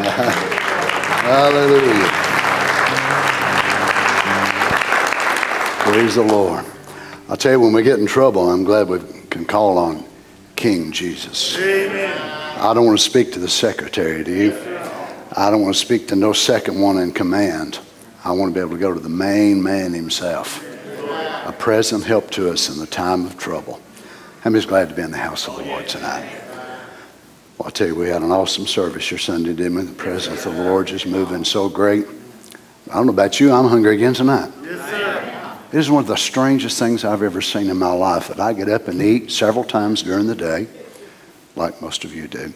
Hallelujah. Praise the Lord. I'll tell you, when we get in trouble, I'm glad we can call on King Jesus. Amen. I don't want to speak to the secretary, do you? I don't want to speak to no second one in command. I want to be able to go to the main man himself, a present help to us in the time of trouble. I'm just glad to be in the house of the Lord tonight. Well, I'll tell you, we had an awesome service your Sunday, didn't we? The presence of the Lord just moving so great. I don't know about you, I'm hungry again tonight. Yes, sir. This is one of the strangest things I've ever seen in my life that I get up and eat several times during the day, like most of you do.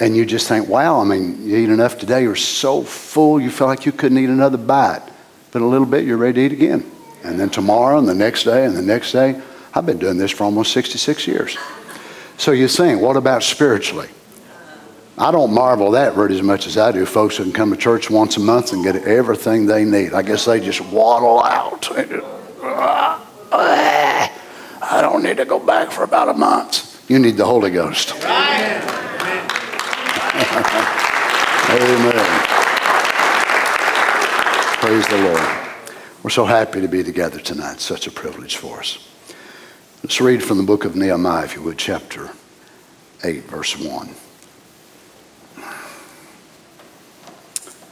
And you just think, wow, I mean, you eat enough today, you're so full, you feel like you couldn't eat another bite. But a little bit, you're ready to eat again. And then tomorrow, and the next day, and the next day. I've been doing this for almost 66 years. So you think, what about spiritually? I don't marvel that very as much as I do folks who can come to church once a month and get everything they need. I guess they just waddle out. I don't need to go back for about a month. You need the Holy Ghost. Amen. Praise the Lord. We're so happy to be together tonight. Such a privilege for us. Let's read from the book of Nehemiah, if you would, chapter 8, verse 1.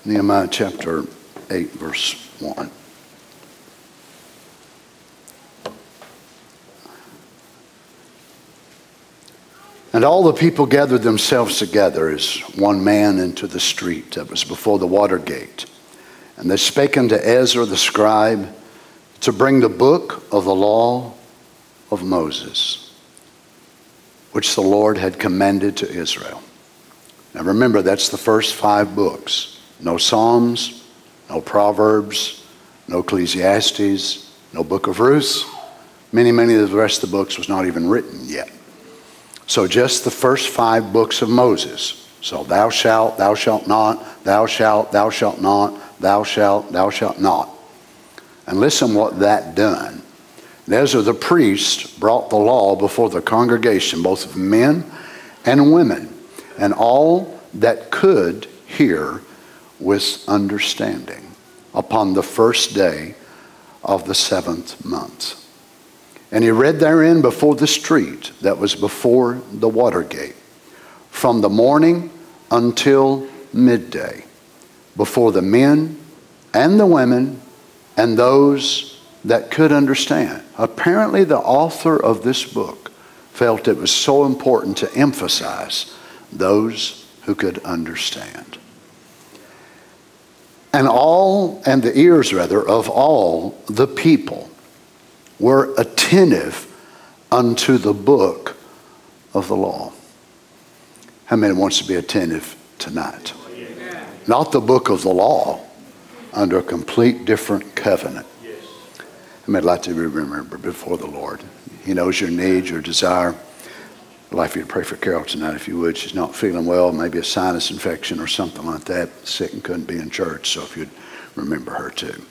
Nehemiah chapter 8, verse 1. And all the people gathered themselves together as one man into the street that was before the water gate. And they spake unto Ezra the scribe to bring the book of the law of Moses, which the Lord had commanded to Israel. Now remember, that's the first five books no Psalms, no Proverbs, no Ecclesiastes, no book of Ruth. Many, many of the rest of the books was not even written yet. So just the first five books of Moses. So thou shalt, thou shalt not, thou shalt, thou shalt not, thou shalt, thou shalt not. And listen what that done. And Ezra the priest brought the law before the congregation, both of men and women, and all that could hear with understanding upon the first day of the seventh month. And he read therein before the street that was before the water gate, from the morning until midday, before the men and the women and those that could understand. Apparently, the author of this book felt it was so important to emphasize those who could understand. And all, and the ears rather, of all the people were attentive unto the book of the law. How many wants to be attentive tonight? Not the book of the law, under a complete different covenant. I mean, I'd like to remember before the Lord. He knows your needs, your desire. I'd like for you to pray for Carol tonight, if you would. She's not feeling well, maybe a sinus infection or something like that. Sick and couldn't be in church, so if you'd remember her too.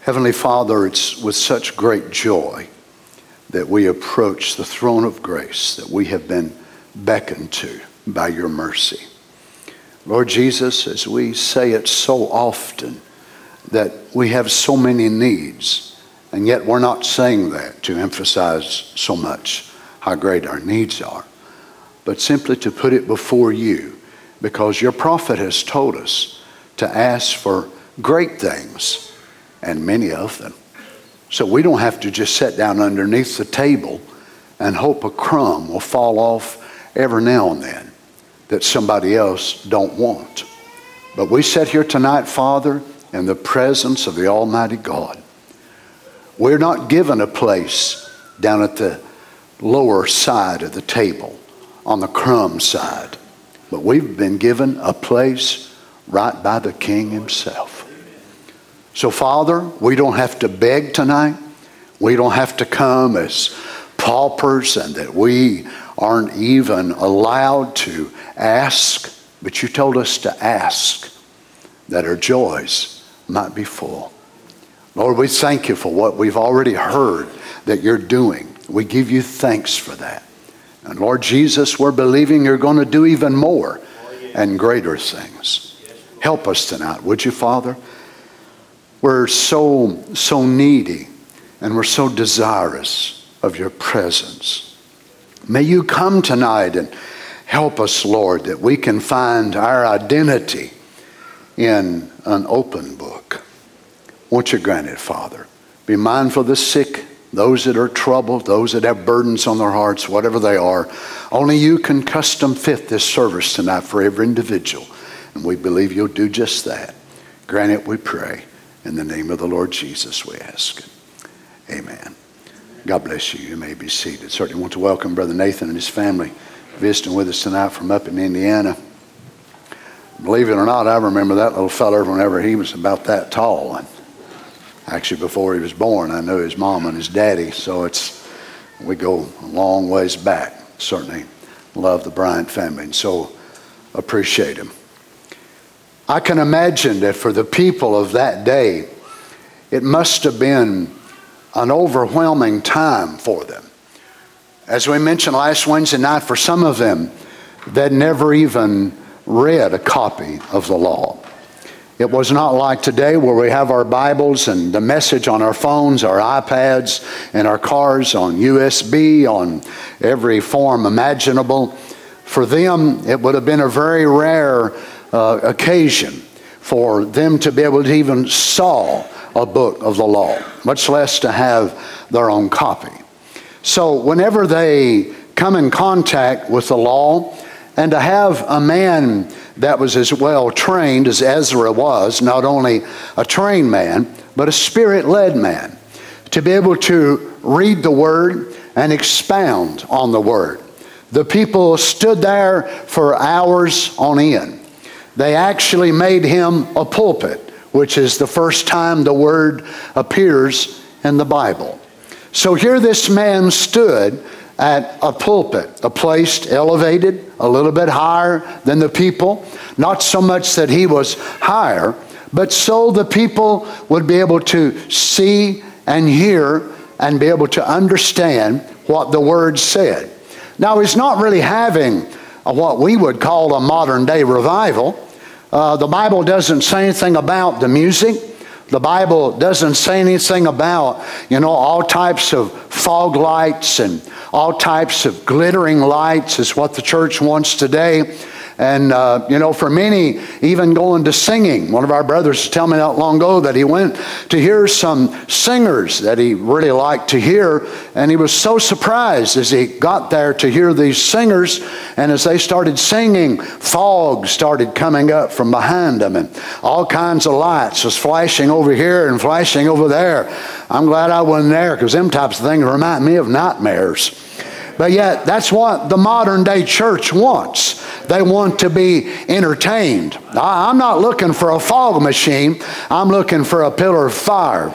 Heavenly Father, it's with such great joy that we approach the throne of grace that we have been beckoned to by your mercy. Lord Jesus, as we say it so often, that we have so many needs, and yet we're not saying that to emphasize so much how great our needs are, but simply to put it before you, because your prophet has told us to ask for great things and many of them. So we don't have to just sit down underneath the table and hope a crumb will fall off every now and then that somebody else don't want. But we sit here tonight, Father, in the presence of the Almighty God. We're not given a place down at the lower side of the table on the crumb side, but we've been given a place right by the King Himself. So, Father, we don't have to beg tonight. We don't have to come as paupers and that we aren't even allowed to ask, but you told us to ask that our joys might be full. Lord, we thank you for what we've already heard that you're doing. We give you thanks for that. And Lord Jesus, we're believing you're going to do even more and greater things. Help us tonight, would you, Father? We're so, so needy and we're so desirous of your presence. May you come tonight and help us, Lord, that we can find our identity in an open book. Won't you grant it, Father? Be mindful of the sick, those that are troubled, those that have burdens on their hearts, whatever they are. Only you can custom fit this service tonight for every individual. And we believe you'll do just that. Grant it, we pray. In the name of the Lord Jesus, we ask. Amen. God bless you. You may be seated. Certainly want to welcome Brother Nathan and his family visiting with us tonight from up in Indiana. Believe it or not, I remember that little feller whenever he was about that tall. And actually, before he was born, I knew his mom and his daddy. So it's we go a long ways back. Certainly love the Bryant family, and so appreciate him. I can imagine that for the people of that day, it must have been an overwhelming time for them. As we mentioned last Wednesday night, for some of them, they'd never even read a copy of the law. It was not like today where we have our Bibles and the message on our phones, our iPads, and our cars on USB, on every form imaginable. For them, it would have been a very rare uh, occasion for them to be able to even saw a book of the law, much less to have their own copy. So, whenever they come in contact with the law, and to have a man that was as well trained as Ezra was, not only a trained man, but a spirit led man, to be able to read the word and expound on the word. The people stood there for hours on end. They actually made him a pulpit, which is the first time the word appears in the Bible. So here this man stood at a pulpit, a place elevated a little bit higher than the people. Not so much that he was higher, but so the people would be able to see and hear and be able to understand what the word said. Now, he's not really having a, what we would call a modern day revival. Uh, the Bible doesn't say anything about the music. The Bible doesn't say anything about, you know, all types of fog lights and all types of glittering lights is what the church wants today. And, uh, you know, for many, even going to singing. One of our brothers told me not long ago that he went to hear some singers that he really liked to hear. And he was so surprised as he got there to hear these singers. And as they started singing, fog started coming up from behind them. And all kinds of lights was flashing over here and flashing over there. I'm glad I wasn't there because them types of things remind me of nightmares. But yet, that's what the modern day church wants. They want to be entertained. I'm not looking for a fog machine, I'm looking for a pillar of fire.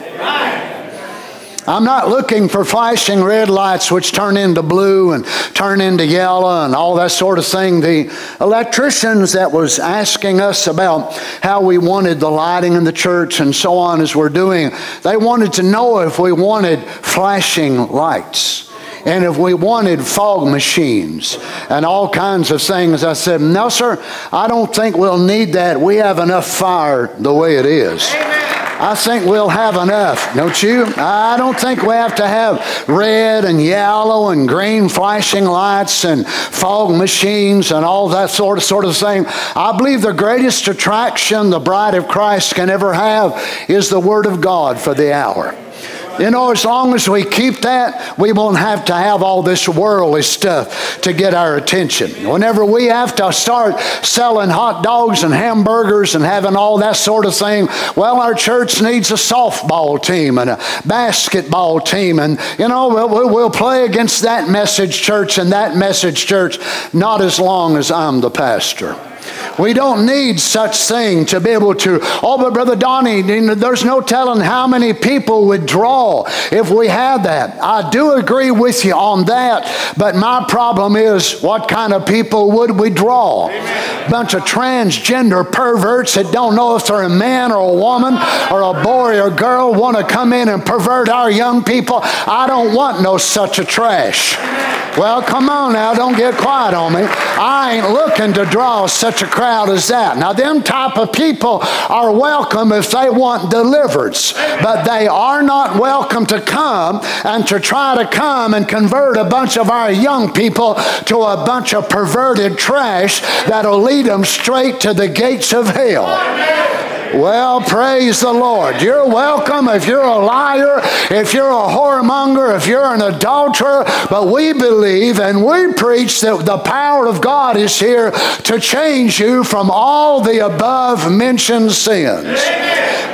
I'm not looking for flashing red lights which turn into blue and turn into yellow and all that sort of thing. The electricians that was asking us about how we wanted the lighting in the church and so on as we're doing, they wanted to know if we wanted flashing lights and if we wanted fog machines and all kinds of things, I said, No, sir, I don't think we'll need that. We have enough fire the way it is. I think we'll have enough, don't you? I don't think we have to have red and yellow and green flashing lights and fog machines and all that sort of sort of thing. I believe the greatest attraction the bride of Christ can ever have is the Word of God for the hour. You know, as long as we keep that, we won't have to have all this worldly stuff to get our attention. Whenever we have to start selling hot dogs and hamburgers and having all that sort of thing, well, our church needs a softball team and a basketball team. And, you know, we'll, we'll play against that message church and that message church, not as long as I'm the pastor. We don't need such thing to be able to. Oh, but Brother Donnie, there's no telling how many people would draw if we had that. I do agree with you on that, but my problem is what kind of people would we draw? Bunch of transgender perverts that don't know if they're a man or a woman or a boy or girl want to come in and pervert our young people. I don't want no such a trash. Well, come on now, don't get quiet on me. I ain't looking to draw such a crowd as that? Now, them type of people are welcome if they want deliverance, but they are not welcome to come and to try to come and convert a bunch of our young people to a bunch of perverted trash that'll lead them straight to the gates of hell. Well, praise the Lord. You're welcome if you're a liar, if you're a whoremonger, if you're an adulterer, but we believe and we preach that the power of God is here to change you from all the above mentioned sins.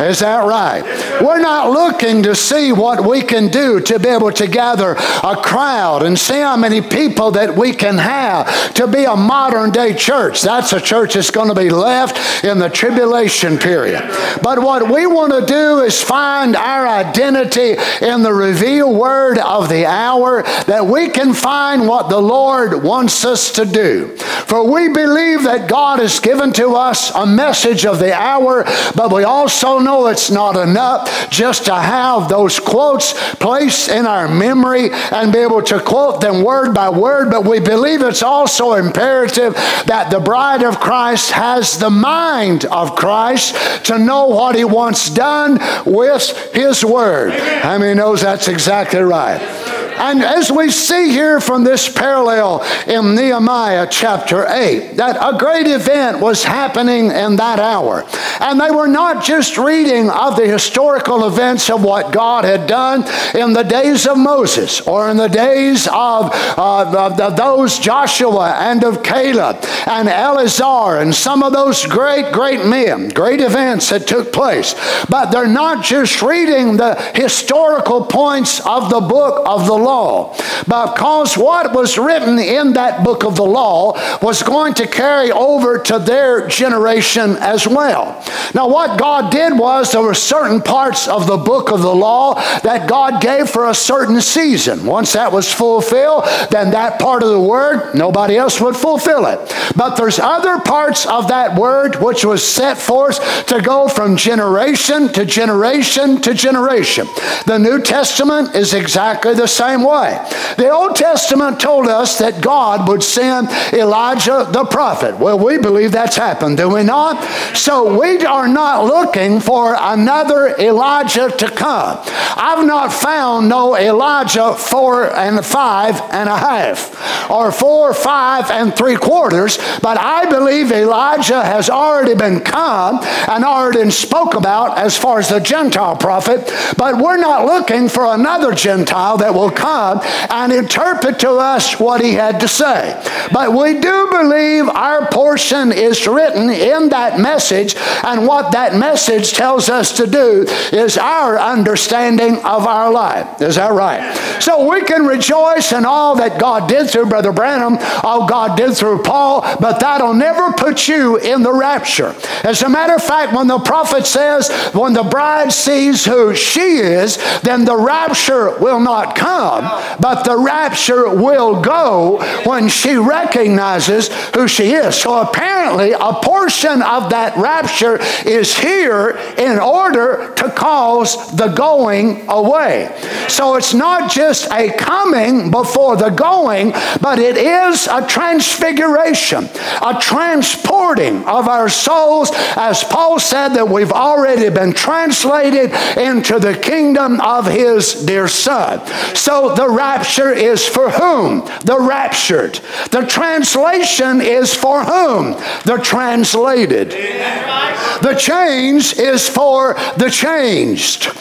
Is that right? We're not looking to see what we can do to be able to gather a crowd and see how many people that we can have to be a modern day church. That's a church that's going to be left in the tribulation period. But what we want to do is find our identity in the revealed word of the hour that we can find what the Lord wants us to do. For we believe that God has given to us a message of the hour, but we also know it's not enough just to have those quotes placed in our memory and be able to quote them word by word, but we believe it's also imperative that the bride of Christ has the mind of Christ to know what he wants done with his word. How many knows that's exactly right? And as we see here from this parallel in Nehemiah chapter 8, that a great event was happening in that hour. And they were not just reading of the historical events of what God had done in the days of Moses or in the days of, uh, of those Joshua and of Caleb and Eleazar and some of those great, great men, great events that took place. But they're not just reading the historical points of the book of the law, because what was written in that book of the law was going to carry over to their generation as well. Now, what God did was there were certain parts of the book of the law that God gave for a certain season. Once that was fulfilled, then that part of the word, nobody else would fulfill it. But there's other parts of that word which was set forth to go from generation to generation to generation. The New Testament is exactly the same way. The Old Testament told us that God would send Elijah the prophet. Well, we believe that's happened, do we not? So we are not looking for another Elijah to come. I've not found no Elijah four and five and a half, or four, five, and three quarters, but I believe Elijah has already been come and already spoke about as far as the Gentile prophet, but we're not looking for another Gentile that will come and interpret to us what he had to say. But we do believe our portion is written in that message, and what that message tells us to do is our understanding of our life. Is that right? So we can rejoice in all that God did through Brother Branham, all God did through Paul, but that'll never put you in the rapture. As a matter of fact, when the prophet says, when the bride sees who she is, then the rapture will not come, but the rapture will go when she recognizes who she is. So apparently, a portion of that rapture is here in order to cause the going away. So it's not just a coming before the going, but it is a transfiguration, a transporting of our souls, as Paul said, that we've already been translated into the kingdom of his dear Son. So the rapture is for whom? The raptured. The translation is for whom? The translated. The change is for the changed.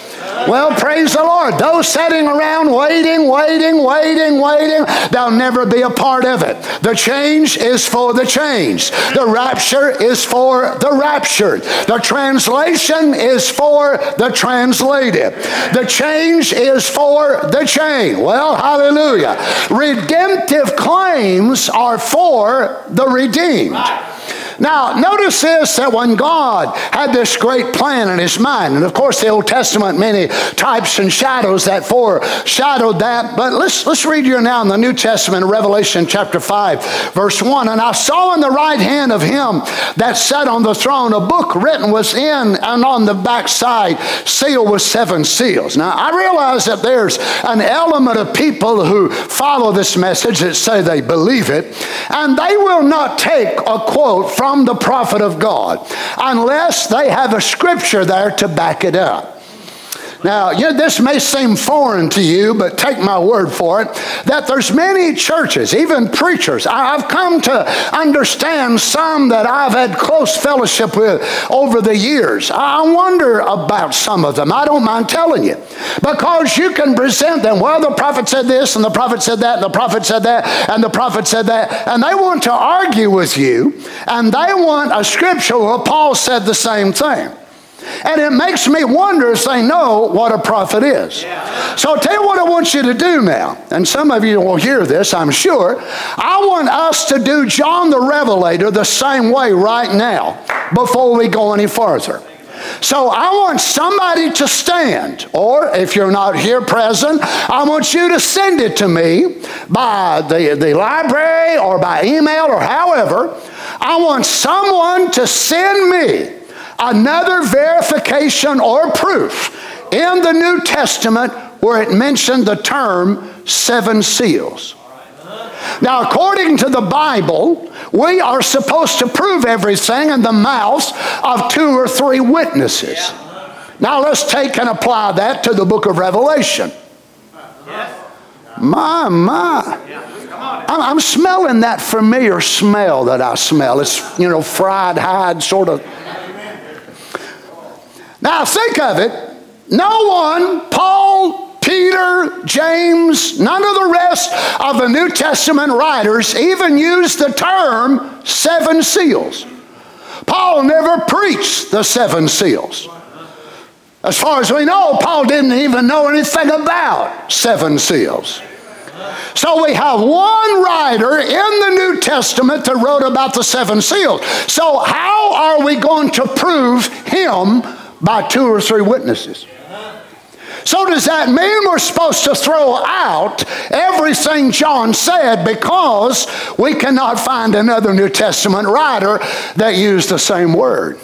Well, praise the Lord. Those sitting around waiting, waiting, waiting, waiting, they'll never be a part of it. The change is for the changed. The rapture is for the raptured. The translation is for the translated. The change is for the chain. Well, hallelujah. Redemptive claims are for the redeemed. Now, notice this that when God had this great plan in his mind, and of course the Old Testament, many types and shadows that foreshadowed that, but let's, let's read here now in the New Testament, Revelation chapter 5, verse 1. And I saw in the right hand of him that sat on the throne a book written was in and on the backside, sealed with seven seals. Now, I realize that there's an element of people who follow this message that say they believe it, and they will not take a quote from from the prophet of God unless they have a scripture there to back it up. Now, you know, this may seem foreign to you, but take my word for it, that there's many churches, even preachers. I've come to understand some that I've had close fellowship with over the years. I wonder about some of them. I don't mind telling you. Because you can present them, well, the prophet said this, and the prophet said that, and the prophet said that, and the prophet said that, and they want to argue with you, and they want a scripture where Paul said the same thing. And it makes me wonder if they know what a prophet is. Yeah. So I'll tell you what I want you to do now. And some of you will hear this, I'm sure. I want us to do John the Revelator the same way right now before we go any further. So I want somebody to stand, or if you're not here present, I want you to send it to me by the, the library or by email or however. I want someone to send me another verification or proof in the New Testament where it mentioned the term seven seals. Now, according to the Bible, we are supposed to prove everything in the mouths of two or three witnesses. Now, let's take and apply that to the book of Revelation. My, my. I'm smelling that familiar smell that I smell. It's, you know, fried hide sort of now think of it. No one, Paul, Peter, James, none of the rest of the New Testament writers even used the term seven seals. Paul never preached the seven seals. As far as we know, Paul didn't even know anything about seven seals. So we have one writer in the New Testament that wrote about the seven seals. So, how are we going to prove him by two or three witnesses. So, does that mean we're supposed to throw out everything John said because we cannot find another New Testament writer that used the same word?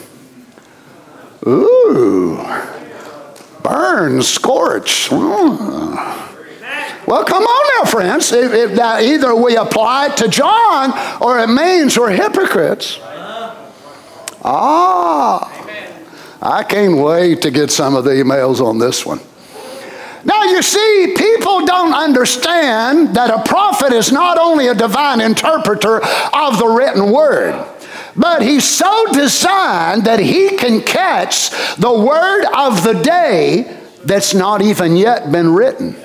Ooh, burn, scorch. Mm. Well, come on now, friends. If, that either we apply it to John or it means we're hypocrites. Ah. I can't wait to get some of the emails on this one. Now, you see, people don't understand that a prophet is not only a divine interpreter of the written word, but he's so designed that he can catch the word of the day that's not even yet been written.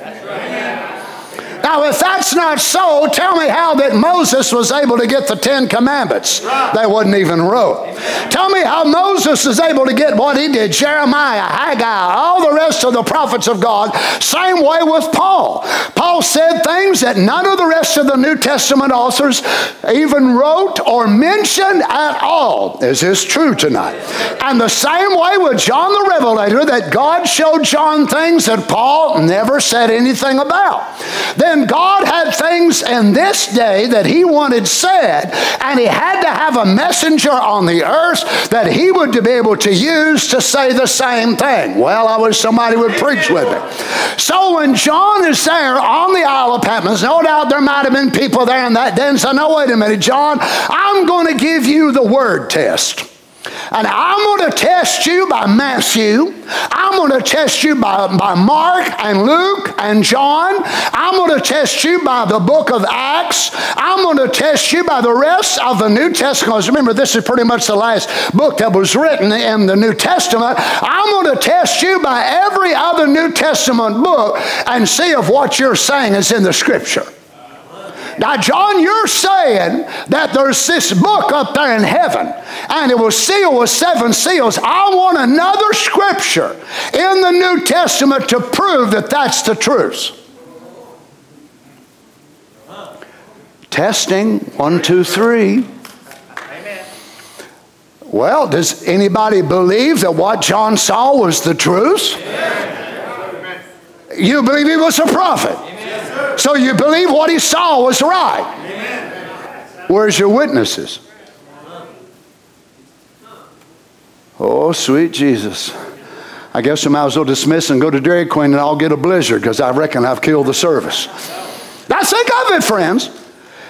Now, if that's not so, tell me how that Moses was able to get the Ten Commandments They wasn't even wrote. Tell me how Moses is able to get what he did, Jeremiah, Haggai, all the rest of the prophets of God. Same way with Paul. Paul said things that none of the rest of the New Testament authors even wrote or mentioned at all. Is this true tonight? And the same way with John the Revelator, that God showed John things that Paul never said anything about. Then God had things in this day that He wanted said, and He had to have a messenger on the earth that He would be able to use to say the same thing. Well, I wish somebody would preach with me. So when John is there on the Isle of Patmos, no doubt there might have been people there in that day and said, No, wait a minute, John, I'm going to give you the word test. And I'm going to test you by Matthew. I'm going to test you by, by Mark and Luke and John. I'm going to test you by the book of Acts. I'm going to test you by the rest of the New Testament. Because remember, this is pretty much the last book that was written in the New Testament. I'm going to test you by every other New Testament book and see if what you're saying is in the Scripture. Now, John, you're saying that there's this book up there in heaven and it was sealed with seven seals. I want another scripture in the New Testament to prove that that's the truth. Testing, one, two, three. Well, does anybody believe that what John saw was the truth? You believe he was a prophet? So you believe what he saw was right. Where's your witnesses? Oh, sweet Jesus. I guess I might as well dismiss and go to Dairy Queen and I'll get a blizzard because I reckon I've killed the service. Now think of it, friends.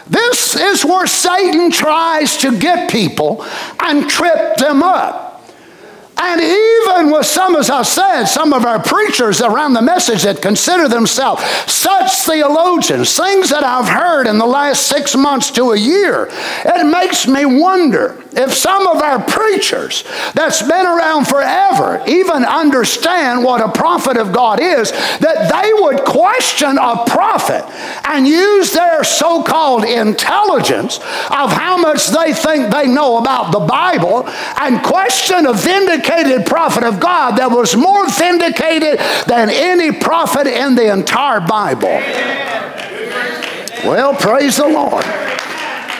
This is where Satan tries to get people and trip them up. And even with some, as I said, some of our preachers around the message that consider themselves such theologians, things that I've heard in the last six months to a year, it makes me wonder if some of our preachers that's been around forever even understand what a prophet of God is, that they would question a prophet and use their so called intelligence of how much they think they know about the Bible and question a vindicated prophet of God that was more vindicated than any prophet in the entire Bible. Well, praise the Lord.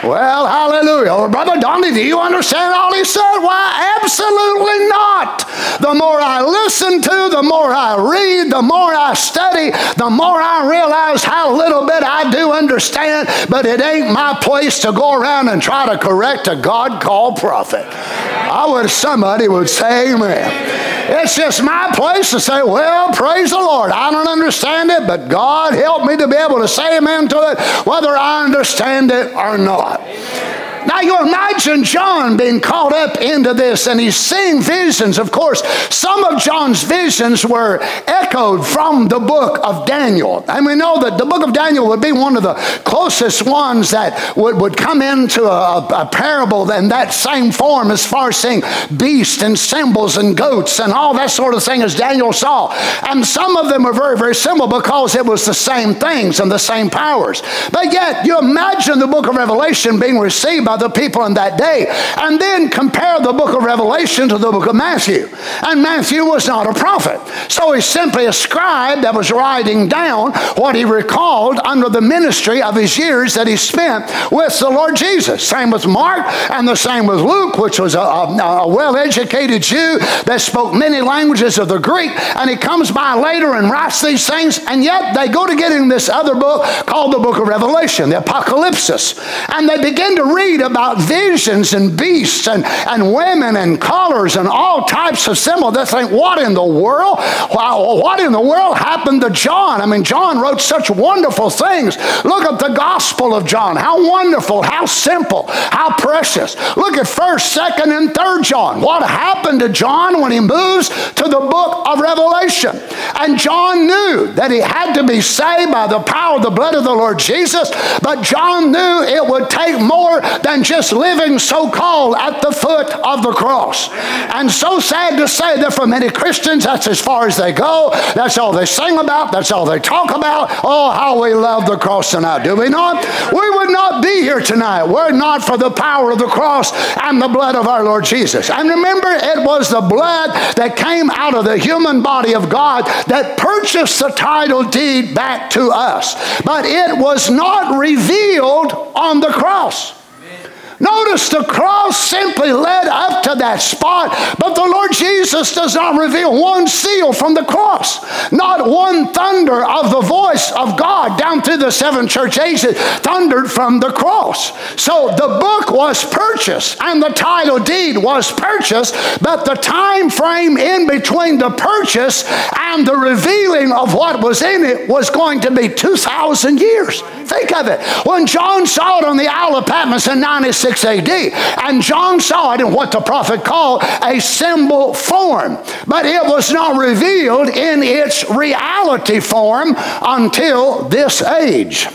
Well, hallelujah. Well, Brother Donnie, do you understand all he said? Why, absolutely not. The more I listen to, the more I read, the more I study, the more I realize how little bit I do understand, but it ain't my place to go around and try to correct a God called prophet. I wish somebody would say amen. It's just my place to say, well, praise the Lord. I don't understand it, but God help me to be able to say amen to it, whether I understand it or not. God. Amen. Now you imagine John being caught up into this and he's seeing visions. Of course, some of John's visions were echoed from the book of Daniel. And we know that the book of Daniel would be one of the closest ones that would, would come into a, a parable in that same form as far as seeing beasts and symbols and goats and all that sort of thing as Daniel saw. And some of them were very, very similar because it was the same things and the same powers. But yet, you imagine the book of Revelation being received by the people in that day. And then compare the book of Revelation to the book of Matthew. And Matthew was not a prophet. So he's simply a scribe that was writing down what he recalled under the ministry of his years that he spent with the Lord Jesus. Same with Mark and the same with Luke, which was a, a, a well educated Jew that spoke many languages of the Greek. And he comes by later and writes these things. And yet they go to get in this other book called the book of Revelation, the Apocalypse. And they begin to read about visions and beasts and, and women and colors and all types of symbols. They think, what in the world? What in the world happened to John? I mean, John wrote such wonderful things. Look at the Gospel of John. How wonderful, how simple, how precious. Look at 1st, 2nd, and 3rd John. What happened to John when he moves to the book of Revelation? And John knew that he had to be saved by the power of the blood of the Lord Jesus, but John knew it would take more than just living so called at the foot of the cross. And so sad to say that for many Christians, that's as far as they go. That's all they sing about. That's all they talk about. Oh, how we love the cross tonight, do we not? We would not be here tonight were it not for the power of the cross and the blood of our Lord Jesus. And remember, it was the blood that came out of the human body of God that purchased the title deed back to us. But it was not revealed on the cross. Notice the cross simply led up to that spot, but the Lord Jesus does not reveal one seal from the cross, not one thunder of the voice of God down through the seven church ages thundered from the cross. So the book was purchased and the title deed was purchased, but the time frame in between the purchase and the revealing of what was in it was going to be 2,000 years. Think of it. When John saw it on the Isle of Patmos in 96 AD, and John saw it in what the prophet called a symbol form, but it was not revealed in its reality form until this age.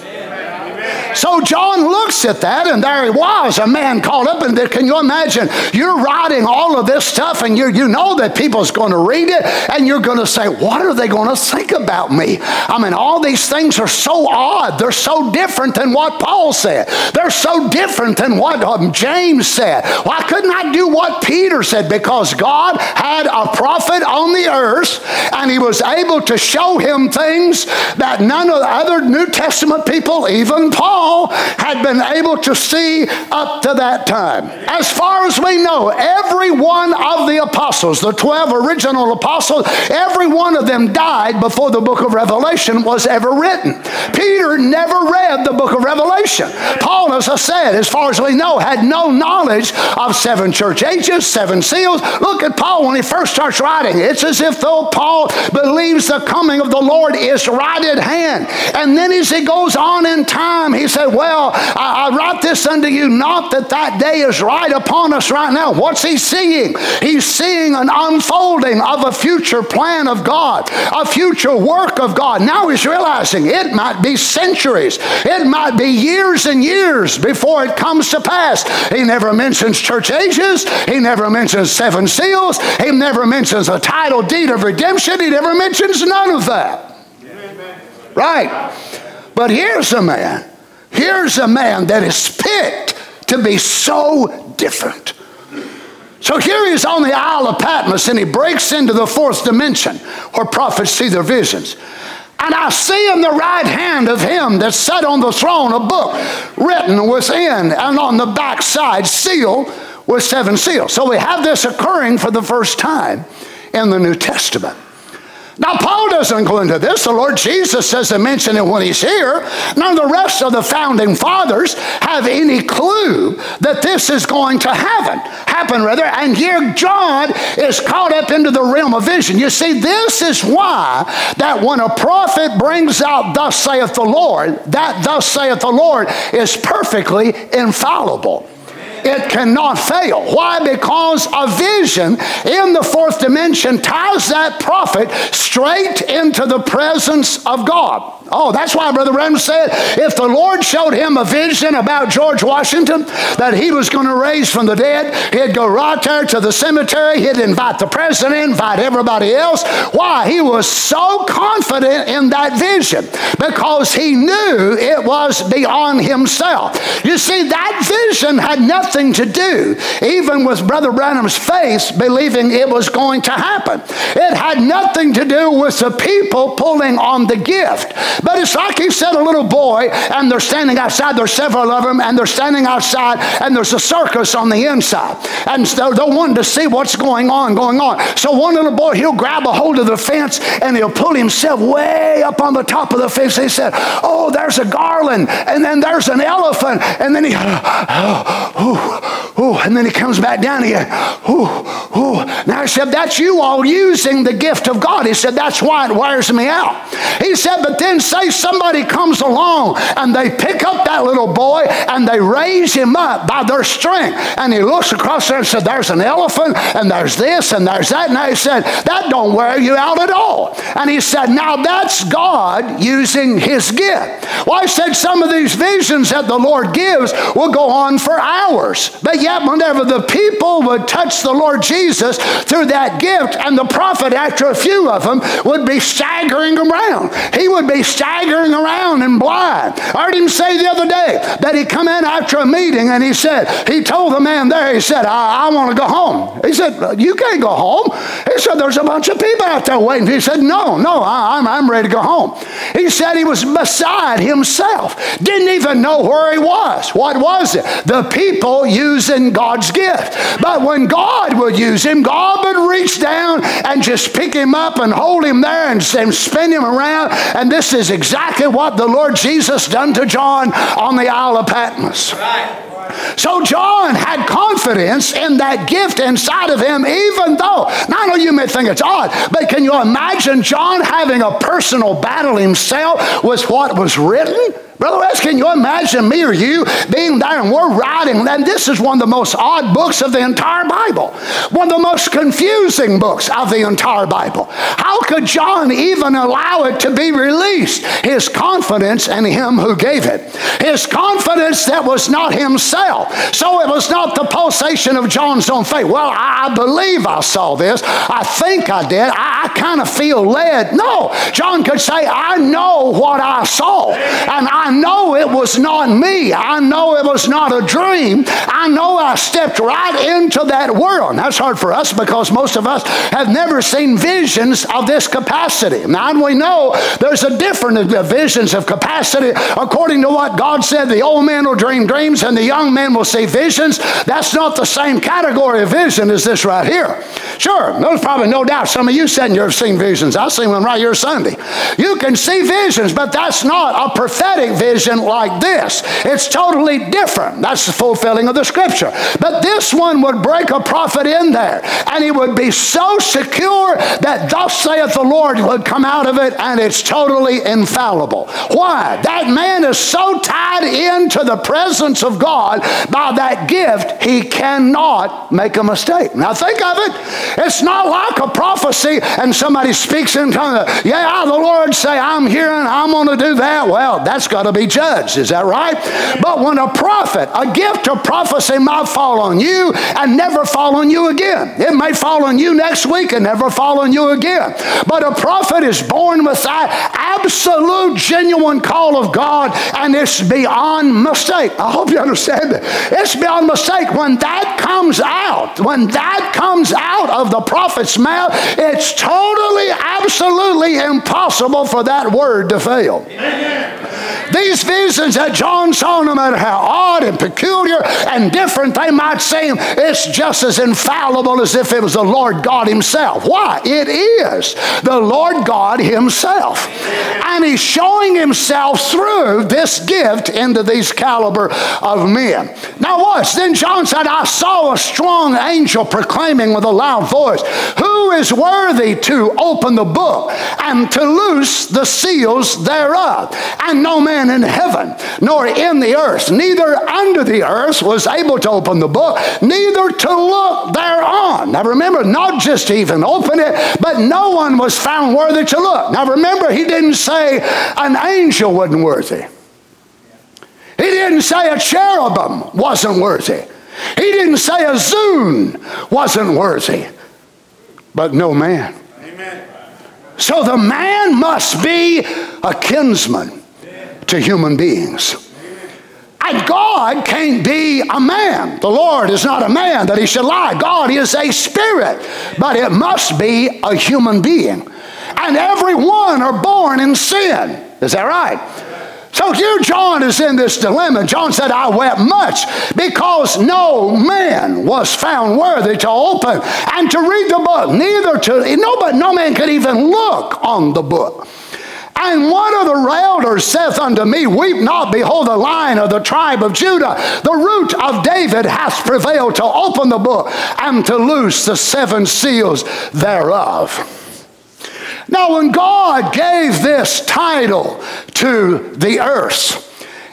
So John looks at that, and there he was, a man caught up in. Can you imagine? You're writing all of this stuff, and you you know that people's going to read it, and you're going to say, What are they going to think about me? I mean, all these things are so odd. They're so different than what Paul said, they're so different than what um, James said. Why couldn't I do what Peter said? Because God had a prophet on the earth, and he was able to show him things that none of the other New Testament people, even Paul, had been able to see up to that time. As far as we know, every one of the apostles, the 12 original apostles, every one of them died before the book of Revelation was ever written. Peter never read the book of Revelation. Paul, as I said, as far as we know, had no knowledge of seven church ages, seven seals. Look at Paul when he first starts writing. It's as if though Paul believes the coming of the Lord is right at hand. And then as he goes on in time, he said, Well, I, I write this unto you not that that day is right upon us right now. What's he seeing? He's seeing an unfolding of a future plan of God, a future work of God. Now he's realizing it might be centuries, it might be years and years before it comes to pass. He never mentions church ages, he never mentions seven seals, he never mentions a title deed of redemption, he never mentions none of that. Right. But here's a man, here's a man that is picked to be so different. So here he's on the Isle of Patmos and he breaks into the fourth dimension where prophets see their visions. And I see in the right hand of him that sat on the throne a book written within and on the back side sealed with seven seals. So we have this occurring for the first time in the New Testament. Now, Paul doesn't go into this. The Lord Jesus doesn't mention it when he's here. None of the rest of the founding fathers have any clue that this is going to happen. Happen, rather. And here John is caught up into the realm of vision. You see, this is why that when a prophet brings out, Thus saith the Lord, that Thus saith the Lord is perfectly infallible it cannot fail. Why? Because a vision in the fourth dimension ties that prophet straight into the presence of God. Oh, that's why Brother Branham said if the Lord showed him a vision about George Washington that he was going to raise from the dead, he'd go right there to the cemetery, he'd invite the president, invite everybody else. Why? He was so confident in that vision because he knew it was beyond himself. You see, that vision had nothing to do even with Brother Branham's faith believing it was going to happen. It had nothing to do with the people pulling on the gift. But it's like he said a little boy, and they're standing outside. There's several of them, and they're standing outside, and there's a circus on the inside. And so they're wanting to see what's going on, going on. So one little boy, he'll grab a hold of the fence, and he'll pull himself way up on the top of the fence. He said, Oh, there's a garland, and then there's an elephant, and then he, oh, oh, and then he comes back down again. Oh, oh. Now he said, That's you all using the gift of God. He said, That's why it wears me out. He said, But then say somebody comes along and they pick up that little boy and they raise him up by their strength. And he looks across there and said, There's an elephant and there's this and there's that. And he said, That don't wear you out at all. And he said, Now that's God using his gift. Well, I said some of these visions that the Lord gives will go on for hours. But yet, whenever the people would touch the Lord Jesus through that gift, and the prophet, after a few of them, would be staggering around. He would be staggering around and blind. I heard him say the other day that he come in after a meeting and he said, he told the man there, he said, I, I want to go home. He said, you can't go home. He said, there's a bunch of people out there waiting. He said, no, no, I, I'm, I'm ready to go home. He said he was beside himself. Didn't even know where he was. What was it? The people using God's gift. But when God would use him, God would reach down and just pick him up and hold him there and, and spin him around. And this is exactly what the Lord Jesus done to John on the Isle of Patmos. Right. So John had confidence in that gift inside of him, even though, now I know you may think it's odd, but can you imagine John having a personal battle himself with what was written? Brother West, can you imagine me or you being there and we're writing? And this is one of the most odd books of the entire Bible, one of the most confusing books of the entire Bible. How could John even allow it to be released? His confidence in him who gave it, his confidence that was not himself. So it was not the pulsation of John's own faith. Well, I believe I saw this. I think I did. I, I kind of feel led. No, John could say, I know what I saw, and I know it was not me. I know it was not a dream. I know I stepped right into that world. And that's hard for us because most of us have never seen visions of this capacity. Now, we know there's a difference different visions of capacity according to what God said. The old man will dream dreams and the young man will see visions. That's not the same category of vision as this right here. Sure, there's probably no doubt some of you said you've seen visions. I've seen one right here Sunday. You can see visions, but that's not a prophetic vision like this. It's totally different. That's the fulfilling of the scripture. But this one would break a prophet in there, and he would be so secure that thus saith the Lord would come out of it, and it's totally infallible. Why? That man is so tied into the presence of God by that gift, he cannot make a mistake. Now think of it. It's not like a prophecy and somebody speaks in tongues. Yeah, the Lord say, I'm here and I'm going to do that. Well, that's got to be judged. Is that right? But when a prophet, a gift of prophecy might fall on you and never fall on you again. It may fall on you next week and never fall on you again. But a prophet is born with that absolute, genuine call of God, and it's beyond mistake. I hope you understand that. It's beyond mistake. When that comes out, when that comes out of the prophet's mouth, it's totally, absolutely impossible for that word to fail. Amen. These visions that John saw, no matter how odd and peculiar and different they might seem, it's just as infallible as if it was the Lord God Himself. Why? It is the Lord God Himself. And He's showing Himself through this gift into these caliber of men. Now, watch. Then John said, I saw a strong angel proclaiming with a loud voice, Who is worthy to open the book and to loose the seals thereof? And no man in heaven, nor in the earth, neither under the earth was able to open the book, neither to look thereon. Now remember, not just even open it, but no one was found worthy to look. Now remember, he didn't say an angel wasn't worthy. He didn't say a cherubim wasn't worthy. He didn't say a zoon wasn't worthy. But no man. Amen. So the man must be a kinsman to human beings. And God can't be a man. The Lord is not a man that he should lie. God is a spirit, but it must be a human being. And every one are born in sin. Is that right? So here John is in this dilemma. John said, I wept much because no man was found worthy to open and to read the book. Neither to, no, but no man could even look on the book. And one of the elders saith unto me, Weep not, behold, the lion of the tribe of Judah, the root of David, hath prevailed to open the book and to loose the seven seals thereof. Now, when God gave this title to the earth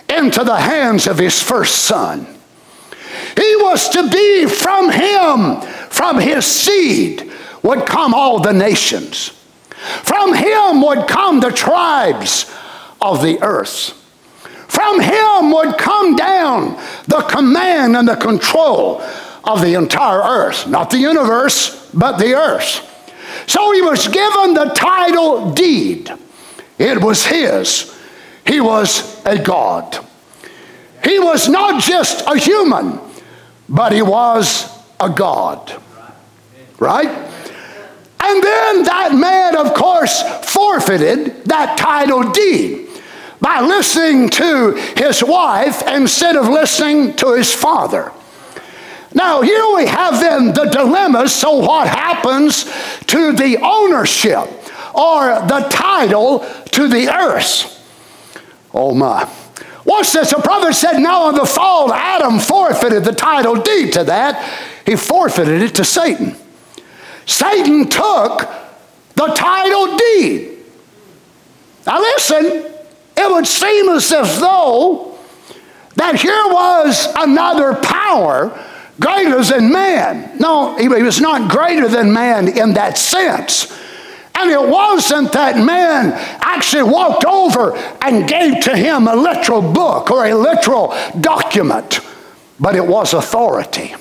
into the hands of his first son, he was to be from him, from his seed, would come all the nations. From him would come the tribes of the earth. From him would come down the command and the control of the entire earth. Not the universe, but the earth. So he was given the title deed. It was his. He was a God. He was not just a human, but he was a God. Right? And then that man, of course, forfeited that title deed by listening to his wife instead of listening to his father. Now, here we have then the dilemma. So, what happens to the ownership or the title to the earth? Oh, my. Watch this. The prophet said, Now, in the fall, Adam forfeited the title deed to that. He forfeited it to Satan. Satan took the title deed. Now listen, it would seem as if though that here was another power greater than man. No, he was not greater than man in that sense. And it wasn't that man actually walked over and gave to him a literal book or a literal document, but it was authority.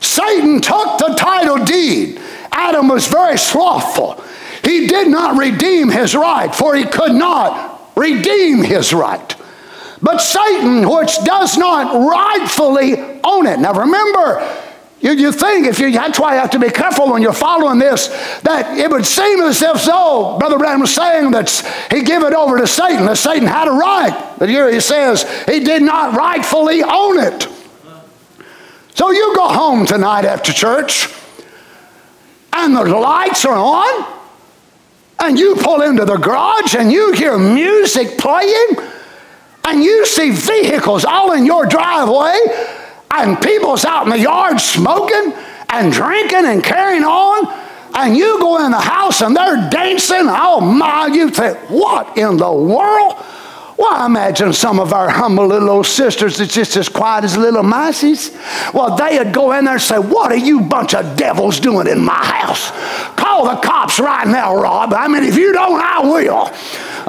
Satan took the title deed. Adam was very slothful. He did not redeem his right, for he could not redeem his right. But Satan, which does not rightfully own it. Now remember, you, you think, if you, that's why you have to be careful when you're following this, that it would seem as if so, Brother Branham was saying that he gave it over to Satan, that Satan had a right. But here he says he did not rightfully own it. So you go home tonight after church, and the lights are on, and you pull into the garage and you hear music playing, and you see vehicles all in your driveway and people's out in the yard smoking and drinking and carrying on, and you go in the house and they're dancing, oh my, you think, what in the world? Well, I imagine some of our humble little old sisters that's just as quiet as little mices. Well, they'd go in there and say, What are you bunch of devils doing in my house? Call the cops right now, Rob. I mean, if you don't, I will.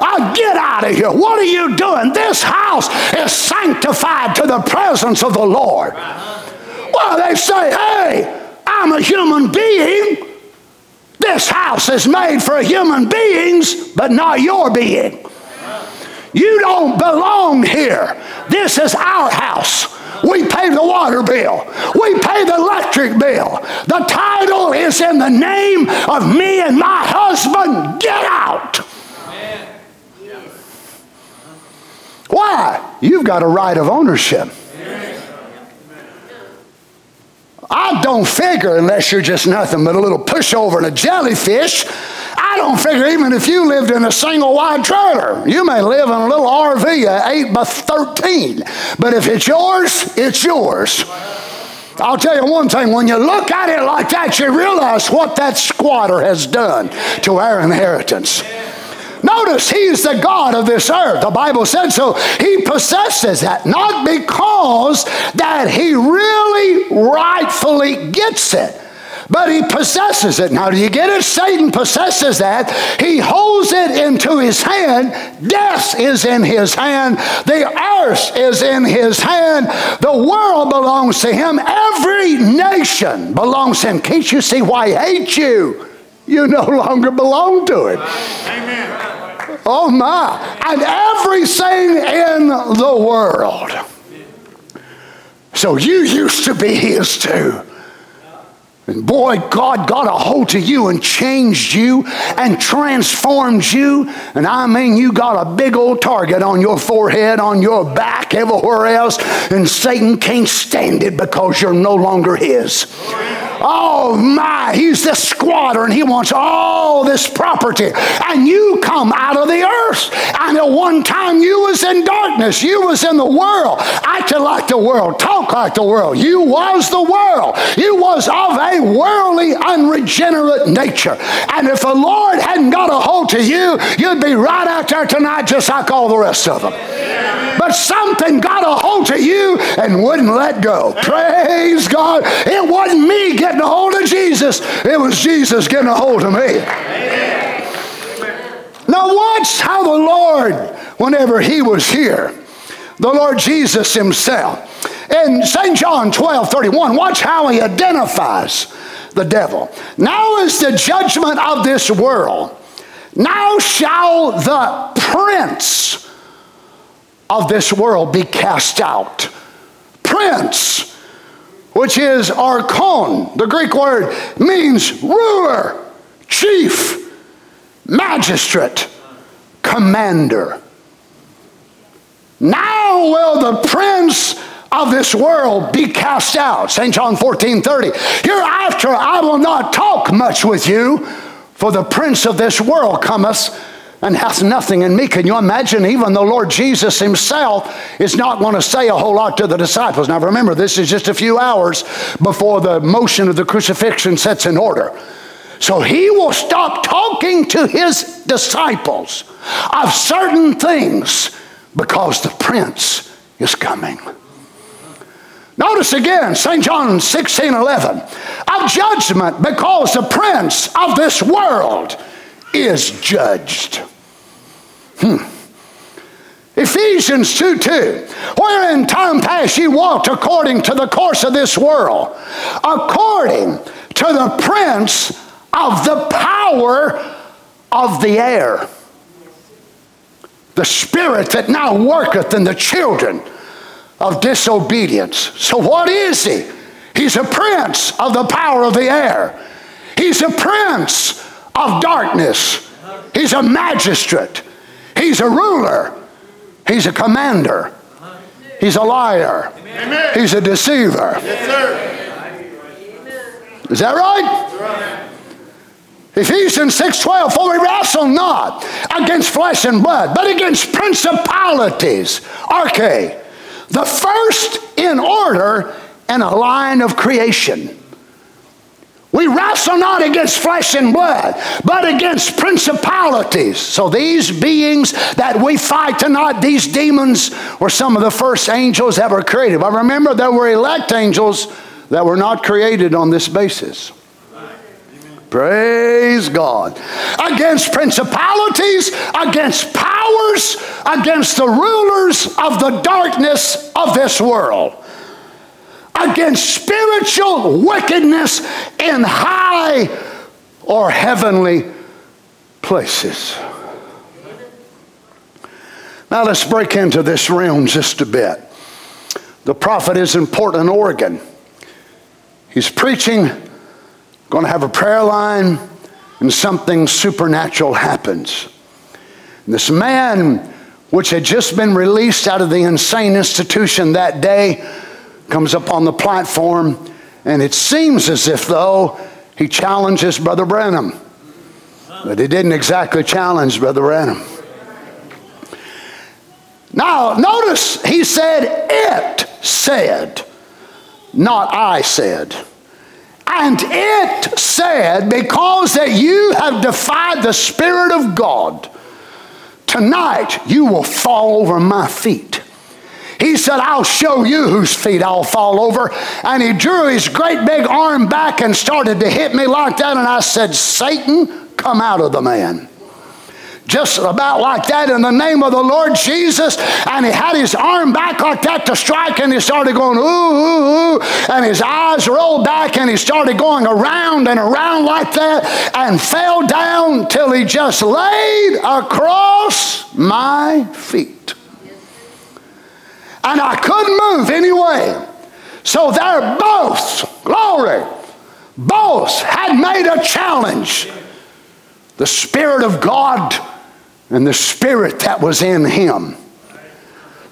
I'll get out of here. What are you doing? This house is sanctified to the presence of the Lord. Well, they say, Hey, I'm a human being. This house is made for human beings, but not your being. You don't belong here. This is our house. We pay the water bill. We pay the electric bill. The title is in the name of me and my husband. Get out. Why? You've got a right of ownership. I don't figure unless you're just nothing but a little pushover and a jellyfish. I don't figure even if you lived in a single wide trailer, you may live in a little RV, a 8 by 13. But if it's yours, it's yours. I'll tell you one thing when you look at it like that, you realize what that squatter has done to our inheritance. Notice he's the God of this earth. The Bible said so. He possesses that, not because that he really rightfully gets it but he possesses it. Now, do you get it? Satan possesses that. He holds it into his hand. Death is in his hand. The earth is in his hand. The world belongs to him. Every nation belongs to him. Can't you see why he hates you? You no longer belong to him. Amen. Oh my. And everything in the world. So you used to be his too. And boy, God got a hold of you and changed you and transformed you. And I mean, you got a big old target on your forehead, on your back, everywhere else. And Satan can't stand it because you're no longer his. Oh my, he's the squatter and he wants all this property. And you come out of the earth. And at one time you was in darkness. You was in the world, acting like the world, talk like the world. You was the world. You was of a worldly, unregenerate nature. And if the Lord hadn't got a hold to you, you'd be right out there tonight just like all the rest of them. But something got a hold to you and wouldn't let go. Praise God. It wasn't me getting a hold of Jesus, it was Jesus getting a hold of me. Now, watch how the Lord, whenever He was here, the Lord Jesus Himself, in St. John 12 31, watch how He identifies the devil. Now is the judgment of this world. Now shall the prince of this world be cast out. Prince which is archon. The Greek word means ruler, chief, magistrate, commander. Now will the prince of this world be cast out. St. John 14 30. Hereafter I will not talk much with you, for the prince of this world cometh and hath nothing in me. Can you imagine? Even the Lord Jesus himself is not going to say a whole lot to the disciples. Now remember, this is just a few hours before the motion of the crucifixion sets in order. So he will stop talking to his disciples of certain things because the prince is coming. Notice again, St. John 16 11, of judgment because the prince of this world is judged. Hmm. Ephesians 2 2. Where in time past ye walked according to the course of this world, according to the prince of the power of the air. the spirit that now worketh in the children of disobedience. So, what is he? He's a prince of the power of the air, he's a prince of darkness, he's a magistrate, he's a ruler, he's a commander, he's a liar, he's a deceiver. Is that right? Ephesians 6:12 for we wrestle not against flesh and blood but against principalities. Arche the first in order in a line of creation we wrestle not against flesh and blood, but against principalities. So these beings that we fight tonight, these demons, were some of the first angels were created. But remember, there were elect angels that were not created on this basis. Praise God. Against principalities, against powers, against the rulers of the darkness of this world, against spiritual wickedness in high or heavenly places. Now let's break into this realm just a bit. The prophet is in Portland, Oregon. He's preaching going to have a prayer line, and something supernatural happens. And this man, which had just been released out of the insane institution that day, comes up on the platform, and it seems as if, though, he challenges Brother Branham. But he didn't exactly challenge Brother Branham. Now, notice he said, It said, not I said. And it said, Because that you have defied the Spirit of God, tonight you will fall over my feet. He said, I'll show you whose feet I'll fall over. And he drew his great big arm back and started to hit me like that. And I said, Satan, come out of the man just about like that in the name of the Lord Jesus. And he had his arm back like that to strike, and he started going, ooh, ooh, ooh. And his eyes rolled back, and he started going around and around like that, and fell down till he just laid across my feet. And I couldn't move anyway. So they're both, glory, both had made a challenge. The Spirit of God and the spirit that was in him.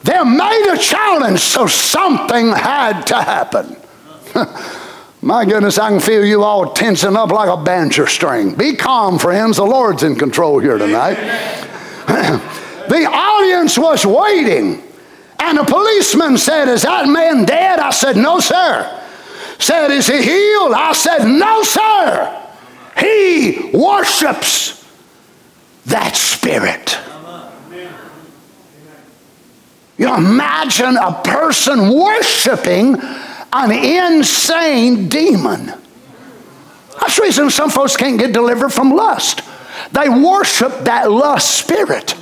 They made a challenge, so something had to happen. My goodness, I can feel you all tensing up like a banjo string. Be calm, friends. The Lord's in control here tonight. the audience was waiting, and a policeman said, Is that man dead? I said, No, sir. Said, Is he healed? I said, No, sir. He worships that spirit. You imagine a person worshiping an insane demon. That's the reason some folks can't get delivered from lust. They worship that lust spirit.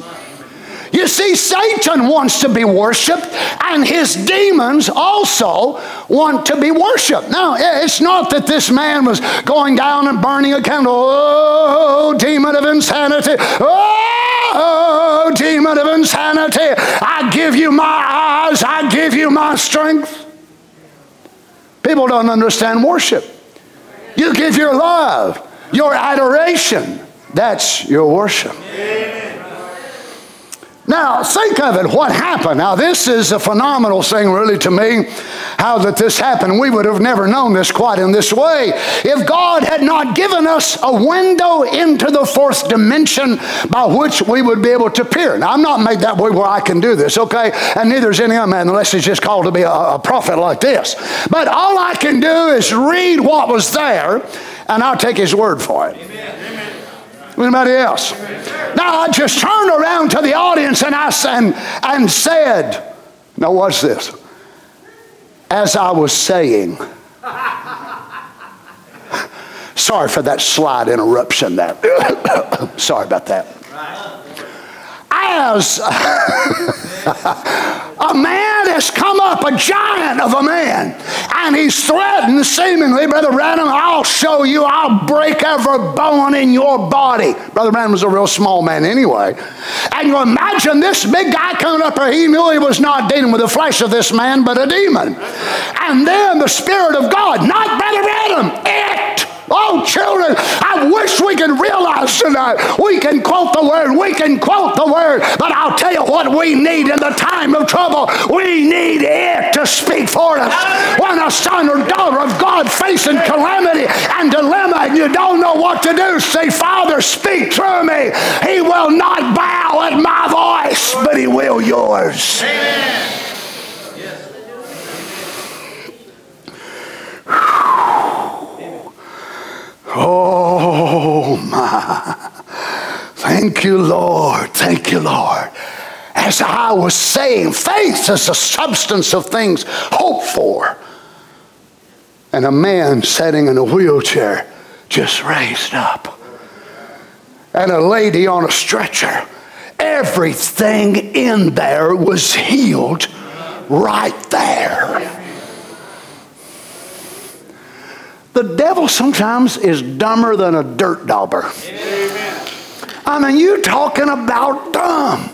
You see, Satan wants to be worshiped, and his demons also want to be worshiped. Now, it's not that this man was going down and burning a candle. Oh, demon of insanity. Oh, demon of insanity. I give you my eyes, I give you my strength. People don't understand worship. You give your love, your adoration. That's your worship. Amen. Now, think of it, what happened. Now, this is a phenomenal thing, really, to me, how that this happened. We would have never known this quite in this way if God had not given us a window into the fourth dimension by which we would be able to peer. Now, I'm not made that way where I can do this, okay? And neither is any other man unless he's just called to be a, a prophet like this. But all I can do is read what was there, and I'll take his word for it. Amen. Anybody else? Now I just turned around to the audience and I and, and said, now watch this. As I was saying, sorry for that slight interruption there. sorry about that. As a man has come up, a giant of a man, and he's threatened seemingly, Brother Branham, I'll show you, I'll break every bone in your body. Brother Branham was a real small man anyway. And you imagine this big guy coming up here, he knew he was not dealing with the flesh of this man, but a demon. And then the Spirit of God, not Brother Branham, it Oh, children, I wish we could realize tonight we can quote the word, we can quote the word, but I'll tell you what we need in the time of trouble. We need it to speak for us. When a son or daughter of God facing calamity and dilemma and you don't know what to do, say, Father, speak through me. He will not bow at my voice, but he will yours. Amen. Oh my. Thank you, Lord. Thank you, Lord. As I was saying, faith is the substance of things hoped for. And a man sitting in a wheelchair just raised up. And a lady on a stretcher. Everything in there was healed right there. The devil sometimes is dumber than a dirt dauber. I mean, you talking about dumb.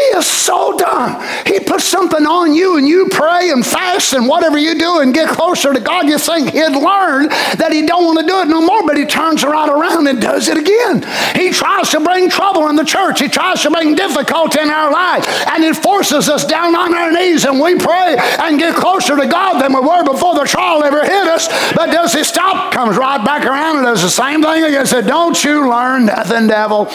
He is so dumb. He puts something on you and you pray and fast and whatever you do and get closer to God. You think he'd learn that he don't want to do it no more, but he turns right around and does it again. He tries to bring trouble in the church. He tries to bring difficulty in our life. And it forces us down on our knees and we pray and get closer to God than we were before the trial ever hit us. But does he stop? Comes right back around and does the same thing again. Said, Don't you learn nothing, devil?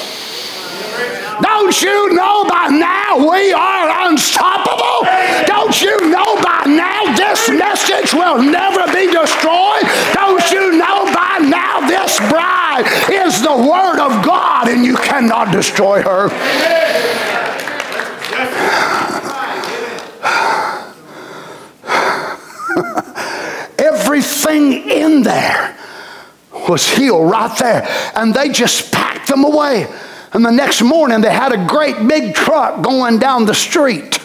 Don't you know by now we are unstoppable? Don't you know by now this message will never be destroyed? Don't you know by now this bride is the Word of God and you cannot destroy her? Everything in there was healed right there, and they just packed them away. And the next morning, they had a great big truck going down the street.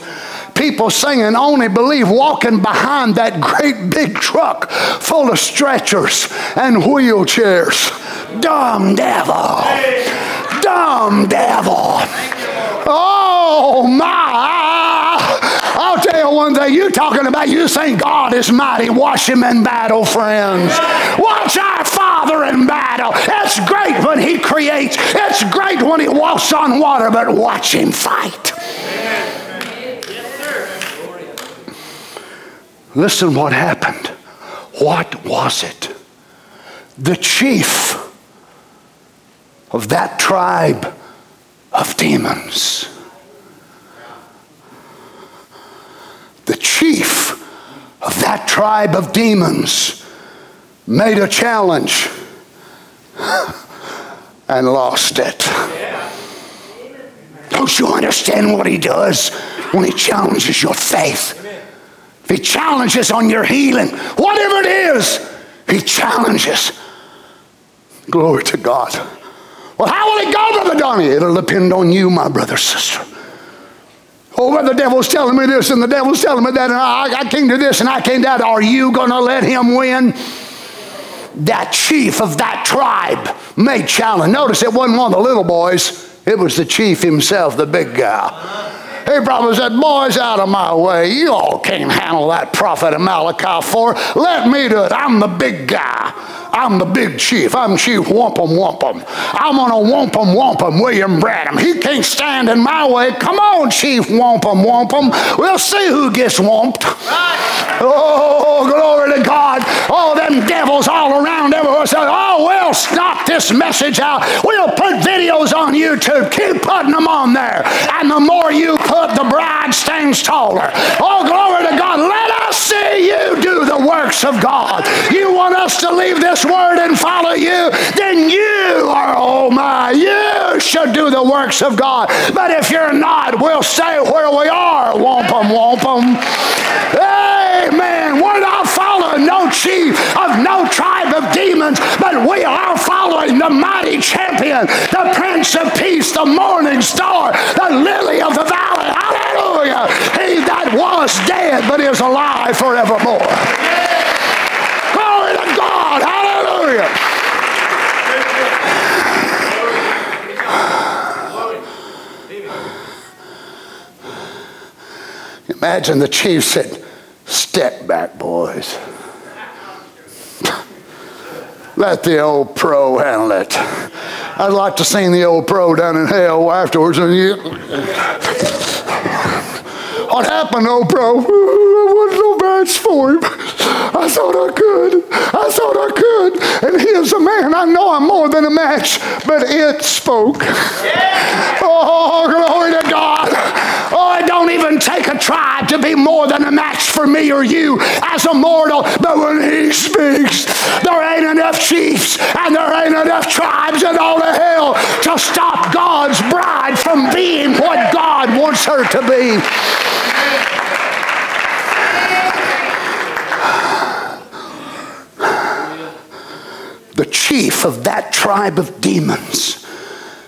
People singing, only believe, walking behind that great big truck full of stretchers and wheelchairs. Dumb devil. Dumb devil. Oh my. One thing, you talking about you think God is mighty. Watch him in battle, friends. Watch our Father in battle. It's great when he creates. It's great when he walks on water, but watch him fight. Listen what happened. What was it? The chief of that tribe of demons the chief of that tribe of demons made a challenge and lost it. Don't you understand what he does when he challenges your faith? If he challenges on your healing, whatever it is, he challenges. Glory to God. Well, how will it go, Brother Donnie? It'll depend on you, my brother, sister. Oh, but the devil's telling me this and the devil's telling me that, and I, I came to this and I came to that. Are you going to let him win? That chief of that tribe made challenge. Notice it wasn't one of the little boys, it was the chief himself, the big guy. He probably said, Boys, out of my way. You all can't handle that prophet of Malachi 4. Let me do it. I'm the big guy. I'm the big chief. I'm Chief Wampum Wampum. I'm gonna Wampum Wampum William Branham. He can't stand in my way. Come on, Chief Wampum Wampum. We'll see who gets wamped. Oh, glory to God. All them devils all around everywhere say, oh, we'll stop this message out. We'll put videos on YouTube. Keep putting them on there. And the more you put, the bride stands taller. Oh, glory to God. Let us see you do the works of God. You want us to leave this word and follow you, then you are, oh my, you should do the works of God. But if you're not, we'll stay where we are. Wampum, wampum. Amen. We're not following no chief of no tribe of demons, but we are following the mighty champion, the Prince of Peace, the morning star, the lily of the valley. Hallelujah. He that was dead Hallelujah. Imagine the chief said, Step back, boys. Let the old pro handle it. I'd like to see the old pro down in hell afterwards. What happened, old pro? I wasn't no match for him. I thought I could. I thought I could. And he is a man. I know I'm more than a match, but it spoke. Yeah. Oh, glory to God. Oh, it don't even take a tribe to be more than a match for me or you as a mortal. But when he speaks, there ain't enough chiefs and there ain't enough tribes in all of hell to stop God's bride from being what God wants her to be. The chief of that tribe of demons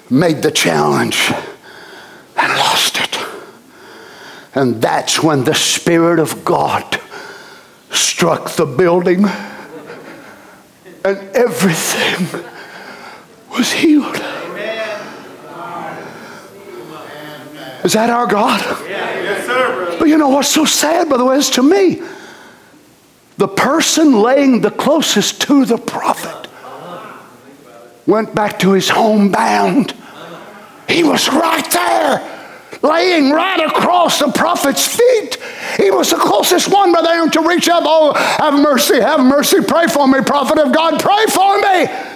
made the challenge and lost it. And that's when the Spirit of God struck the building and everything was healed. Is that our God? Yes, sir. But you know what's so sad, by the way, is to me. The person laying the closest to the prophet went back to his home bound. He was right there, laying right across the prophet's feet. He was the closest one, Brother Aaron, to reach up. Oh, have mercy, have mercy, pray for me, prophet of God, pray for me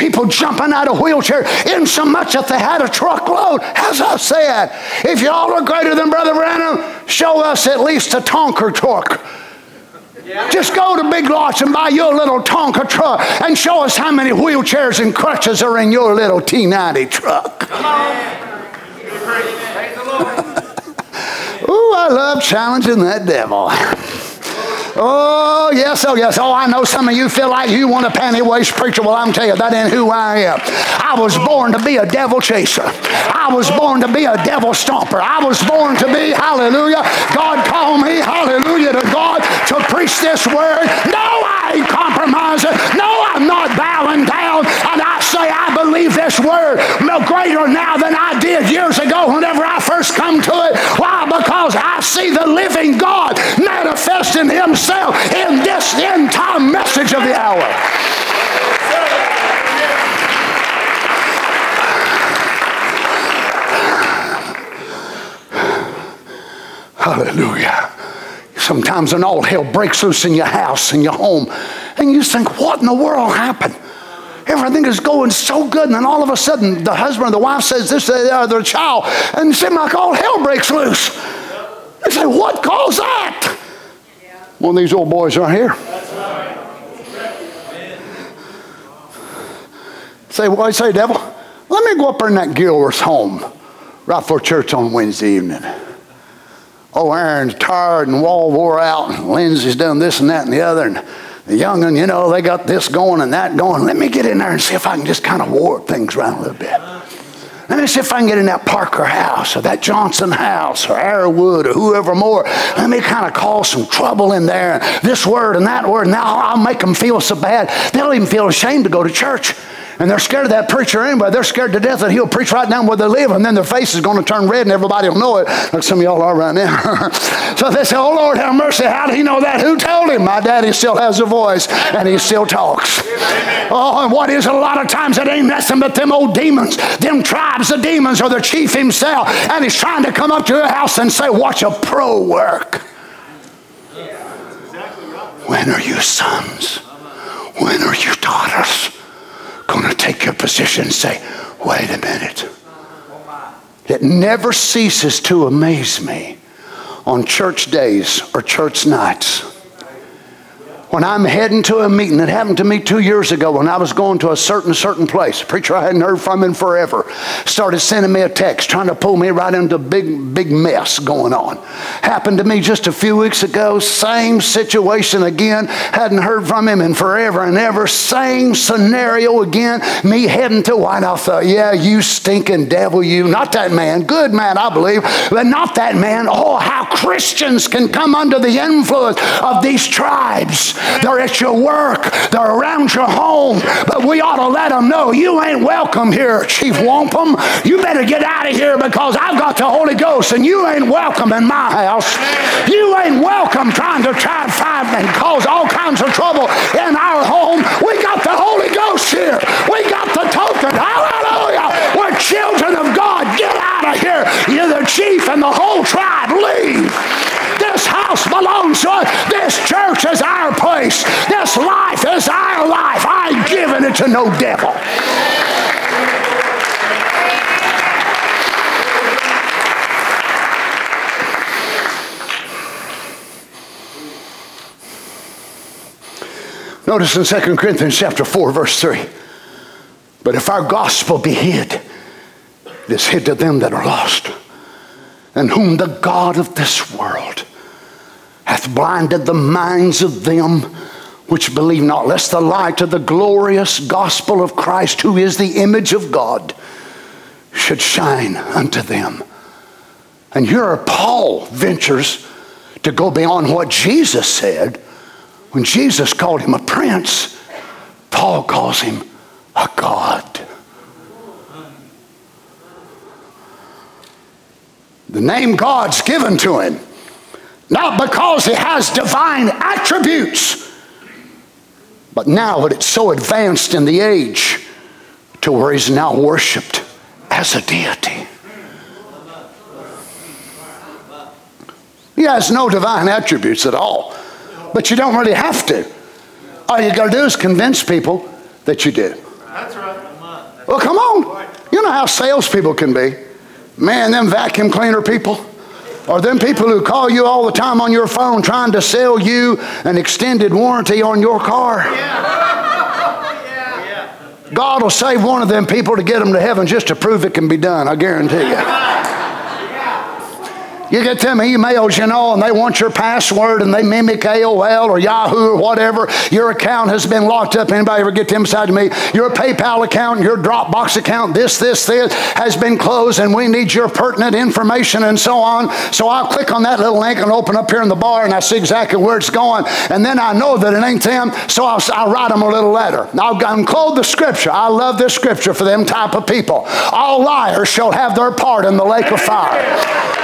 people jumping out of wheelchair in so much that they had a truckload. As I said, if y'all are greater than Brother Branham, show us at least a Tonka truck. Just go to Big Lots and buy your little Tonka truck and show us how many wheelchairs and crutches are in your little T90 truck. Ooh, I love challenging that devil. Oh, yes, oh, yes. Oh, I know some of you feel like you want a panty waist preacher. Well, I'm telling you, that ain't who I am. I was born to be a devil chaser. I was born to be a devil stomper. I was born to be, hallelujah. God called me, hallelujah, to God to preach this word. No, I ain't compromising. No, I'm not bowing down. And I say I believe this word no greater now than I did years ago whenever I first come to it. Because I see the living God manifesting himself in this end time message of the hour. Hallelujah. Sometimes an all hell breaks loose in your house, in your home, and you think, what in the world happened? Everything is going so good, and then all of a sudden the husband or the wife says this to the other child, and it seems like all hell breaks loose. They say, What caused that? One of these old boys right here. Say, what I say, devil? Let me go up in that Gilwer's home right for church on Wednesday evening. Oh, Aaron's tired and wall wore out, and Lindsay's done this and that and the other, and the young one, you know, they got this going and that going. Let me get in there and see if I can just kind of warp things around a little bit. Let me see if I can get in that Parker house or that Johnson house or Arrowwood or whoever more. Let me kind of cause some trouble in there. This word and that word. Now I'll make them feel so bad. They'll even feel ashamed to go to church and they're scared of that preacher anyway. They're scared to death that he'll preach right down where they live, and then their face is going to turn red, and everybody will know it, like some of y'all are right now. so they say, "Oh Lord, have mercy! How did he know that? Who told him?" My daddy still has a voice, and he still talks. Oh, and what is? A lot of times it ain't nothing but them old demons, them tribes of demons, or the chief himself, and he's trying to come up to your house and say, "Watch a pro work." When are you sons? When are you daughters? Take your position and say, wait a minute. It never ceases to amaze me on church days or church nights when I'm heading to a meeting, it happened to me two years ago when I was going to a certain, certain place. A preacher I hadn't heard from in forever started sending me a text trying to pull me right into a big, big mess going on. Happened to me just a few weeks ago. Same situation again. Hadn't heard from him in forever and ever. Same scenario again. Me heading to White House. Thought, yeah, you stinking devil, you. Not that man. Good man, I believe, but not that man. Oh, how Christians can come under the influence of these tribes they're at your work, they're around your home. But we ought to let them know you ain't welcome here, Chief Wampum. You better get out of here because I've got the Holy Ghost and you ain't welcome in my house. You ain't welcome trying to try and find and cause all kinds of trouble in our home. We got the Holy Ghost here. We got the token. Hallelujah. We're children of God. Get out of here. You're the chief and the whole tribe. Leave. This house belongs to us. This church is our place. This life is our life. I'm giving it to no devil. Notice in 2 Corinthians chapter 4, verse 3. But if our gospel be hid, it is hid to them that are lost, and whom the God of this world hath blinded the minds of them which believe not, lest the light of the glorious gospel of Christ, who is the image of God, should shine unto them. And here Paul ventures to go beyond what Jesus said. When Jesus called him a prince, Paul calls him a God. The name God's given to him, not because he has divine attributes, but now that it's so advanced in the age to where he's now worshiped as a deity. He has no divine attributes at all, but you don't really have to. All you got to do is convince people that you do. That's right. Well, come on. You know how salespeople can be. Man, them vacuum cleaner people, or them people who call you all the time on your phone trying to sell you an extended warranty on your car. God will save one of them people to get them to heaven just to prove it can be done, I guarantee you. You get them emails, you know, and they want your password and they mimic AOL or Yahoo or whatever. Your account has been locked up. Anybody ever get them side to me? Your PayPal account, your Dropbox account, this, this, this has been closed and we need your pertinent information and so on. So I'll click on that little link and open up here in the bar and I see exactly where it's going. And then I know that it ain't them, so I'll, I'll write them a little letter. Now, I'll encode the scripture. I love this scripture for them type of people. All liars shall have their part in the lake of fire.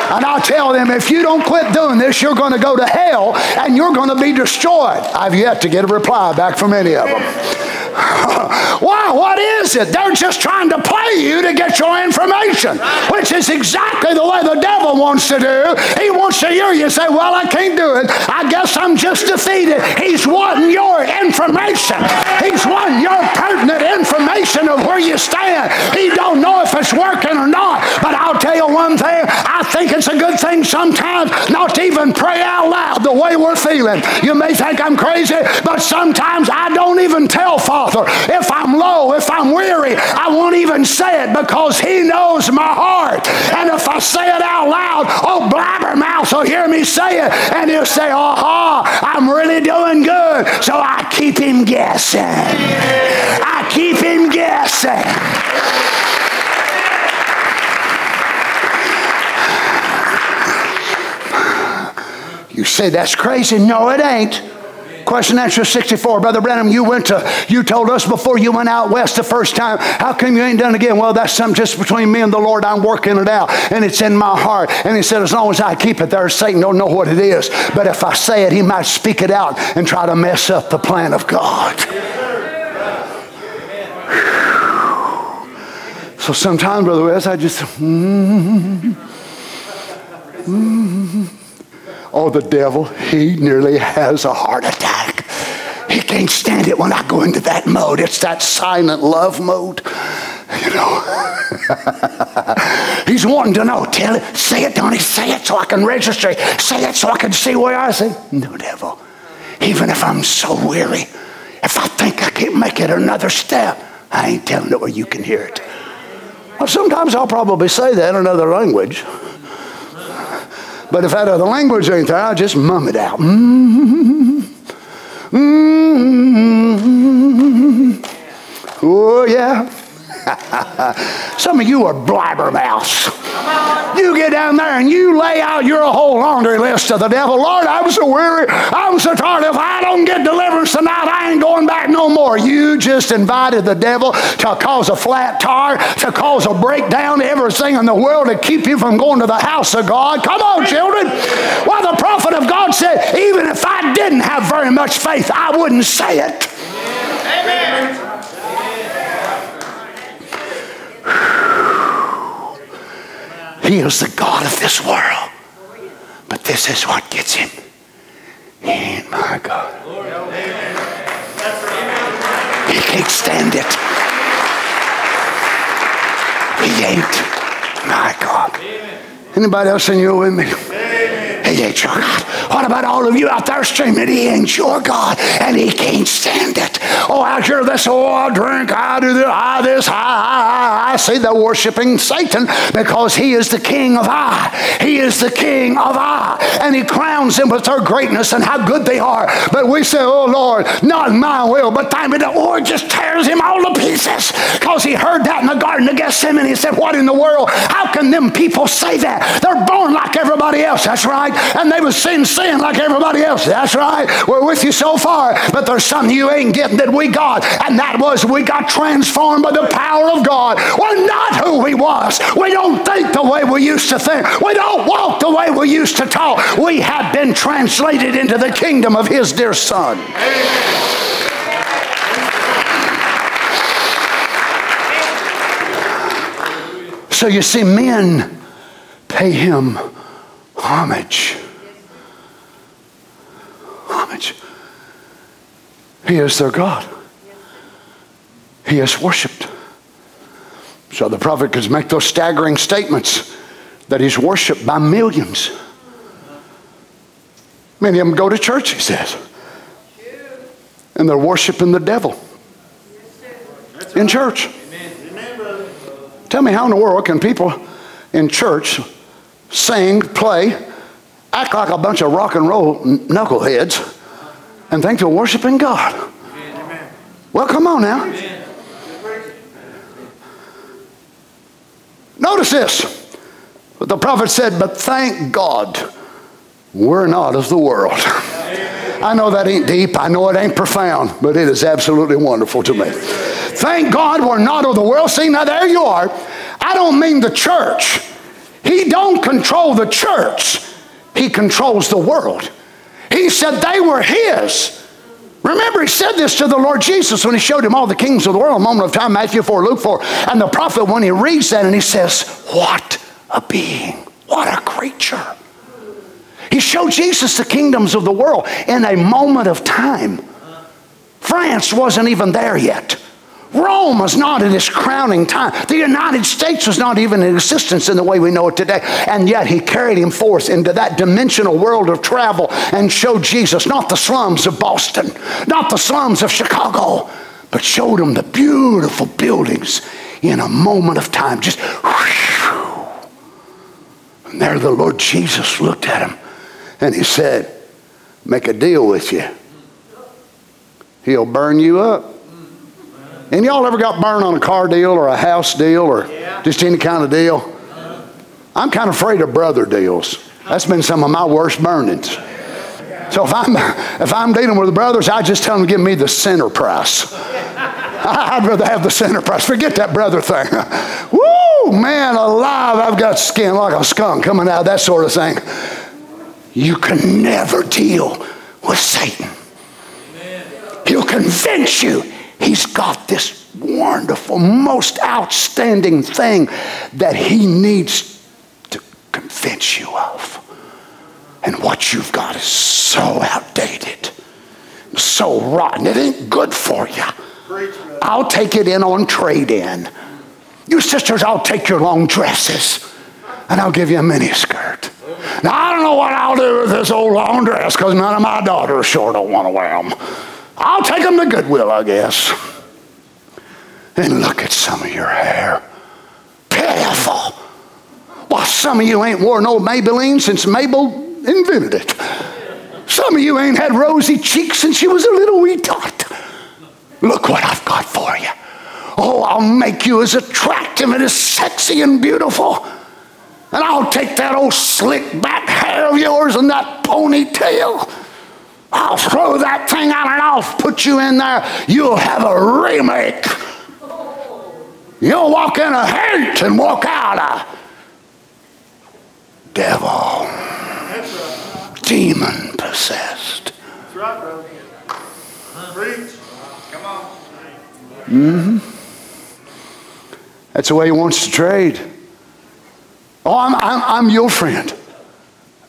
And I'll tell tell them if you don't quit doing this, you're going to go to hell and you're going to be destroyed. I've yet to get a reply back from any of them. Why? What is it? They're just trying to play you to get your information, which is exactly the way the devil wants to do. He wants to hear you say, Well, I can't do it. I guess I'm just defeated. He's wanting your information. He's wanting your pertinent information of where you stand. He don't know if it's working or not. But I'll tell you one thing. I think it's a good thing sometimes not even pray out loud the way we're feeling. You may think I'm crazy, but sometimes I don't even tell Father Father. If I'm low, if I'm weary, I won't even say it because He knows my heart. And if I say it out loud, oh, blabbermouth will hear me say it and he'll say, aha, I'm really doing good. So I keep him guessing. I keep him guessing. You say that's crazy. No, it ain't. Question answer 64. Brother Branham, you went to, you told us before you went out west the first time. How come you ain't done again? Well, that's something just between me and the Lord. I'm working it out. And it's in my heart. And he said, as long as I keep it there, Satan don't know what it is. But if I say it, he might speak it out and try to mess up the plan of God. So sometimes, Brother West, I just, mm, mm, oh, the devil, he nearly has a heart attack. He can't stand it when I go into that mode. It's that silent love mode. You know, he's wanting to know. Tell it, say it, Donnie, say it so I can register. Say it so I can see where I say. No, devil. Even if I'm so weary, if I think I can't make it another step, I ain't telling it where you can hear it. Well, sometimes I'll probably say that in another language. But if that other language ain't there, I'll just mum it out. Mm-hmm. Mm-hmm. Oh, yeah. Some of you are blabbermouths. You get down there and you lay out your whole laundry list to the devil. Lord, I'm so weary. I'm so tired. If I don't get deliverance tonight, I ain't going back no more. You just invited the devil to cause a flat tire, to cause a breakdown, everything in the world to keep you from going to the house of God. Come on, children. Well, the prophet of God said, even if I didn't have very much faith, I wouldn't say it. Amen. He is the God of this world. But this is what gets him. He ain't my God. He can't stand it. He ain't my God. Anybody else in here with me? He ain't your God. What about all of you out there streaming? He ain't your God, and he can't stand it. Oh, I hear this. Oh, I drink. I do this. I this. I, I, I. See, they're worshiping Satan because he is the king of I. He is the king of I, and he crowns them with their greatness and how good they are. But we say, Oh Lord, not my will, but thine be done. Lord just tears him all to pieces because he heard that in the Garden of Gethsemane. He said, What in the world? How can them people say that? They're born like everybody else. That's right and they was sin sin like everybody else. That's right. We're with you so far, but there's something you ain't getting that we got, and that was we got transformed by the power of God. We're not who we was. We don't think the way we used to think. We don't walk the way we used to talk. We have been translated into the kingdom of His dear Son. So you see, men pay him homage. Homage. He is their God. He is worshiped. So the prophet could make those staggering statements that he's worshiped by millions. Many of them go to church, he says. And they're worshiping the devil in church. Tell me how in the world can people in church sing, play, act like a bunch of rock and roll knuckleheads, and think they're worshiping God. Amen. Well, come on now. Amen. Notice this. The prophet said, But thank God we're not of the world. I know that ain't deep. I know it ain't profound, but it is absolutely wonderful to me. Thank God we're not of the world. See, now there you are. I don't mean the church. He don't control the church. He controls the world. He said they were his. Remember, he said this to the Lord Jesus when he showed him all the kings of the world, a moment of time, Matthew 4, Luke 4. And the prophet, when he reads that, and he says, What a being, what a creature. He showed Jesus the kingdoms of the world in a moment of time. France wasn't even there yet. Rome was not in its crowning time. The United States was not even in existence in the way we know it today. And yet he carried him forth into that dimensional world of travel and showed Jesus not the slums of Boston, not the slums of Chicago, but showed him the beautiful buildings in a moment of time. Just. And there the Lord Jesus looked at him and he said, Make a deal with you. He'll burn you up. And y'all ever got burned on a car deal or a house deal or yeah. just any kind of deal? I'm kind of afraid of brother deals. That's been some of my worst burnings. So if I'm if I'm dealing with the brothers, I just tell them to give me the center price. I'd rather have the center price. Forget that brother thing. Woo, man, alive! I've got skin like a skunk coming out, of that sort of thing. You can never deal with Satan. He'll convince you He's got this wonderful, most outstanding thing that he needs to convince you of. And what you've got is so outdated, so rotten. It ain't good for you. I'll take it in on trade in. You sisters, I'll take your long dresses and I'll give you a mini skirt. Now, I don't know what I'll do with this old long dress because none of my daughters sure don't want to wear them. I'll take them to Goodwill, I guess. And look at some of your hair. Pitiful. Well, some of you ain't worn no Maybelline since Mabel invented it. Some of you ain't had rosy cheeks since you was a little wee tot. Look what I've got for you. Oh, I'll make you as attractive and as sexy and beautiful. And I'll take that old slick back hair of yours and that ponytail. I'll throw that thing out and I'll put you in there. You'll have a remake. You'll walk in a hate and walk out a devil, demon possessed. That's right, brother. Preach. Come on. Mm-hmm. That's the way he wants to trade. Oh, I'm, I'm, I'm your friend.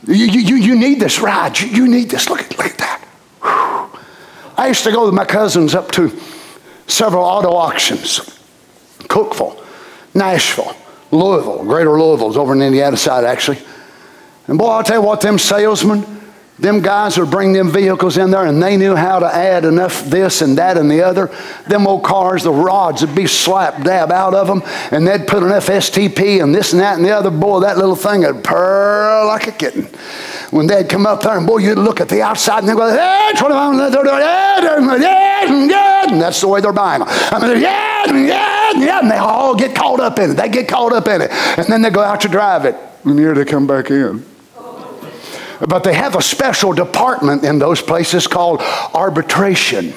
You, you, you need this ride. You, you need this. Look at, look at that. I used to go with my cousins up to several auto auctions Cookeville, Nashville, Louisville, Greater Louisville's over in the Indiana side, actually. And boy, I'll tell you what, them salesmen, them guys would bring them vehicles in there and they knew how to add enough this and that and the other. Them old cars, the rods would be slap dab out of them and they'd put enough STP and this and that and the other. Boy, that little thing would purr like a kitten. When they'd come up there and boy, you'd look at the outside and they'd go, yeah, and that's the way they're buying them. I mean, yeah, yeah, yeah, and they all get caught up in it. They get caught up in it. And then they go out to drive it. And here they come back in. But they have a special department in those places called arbitration.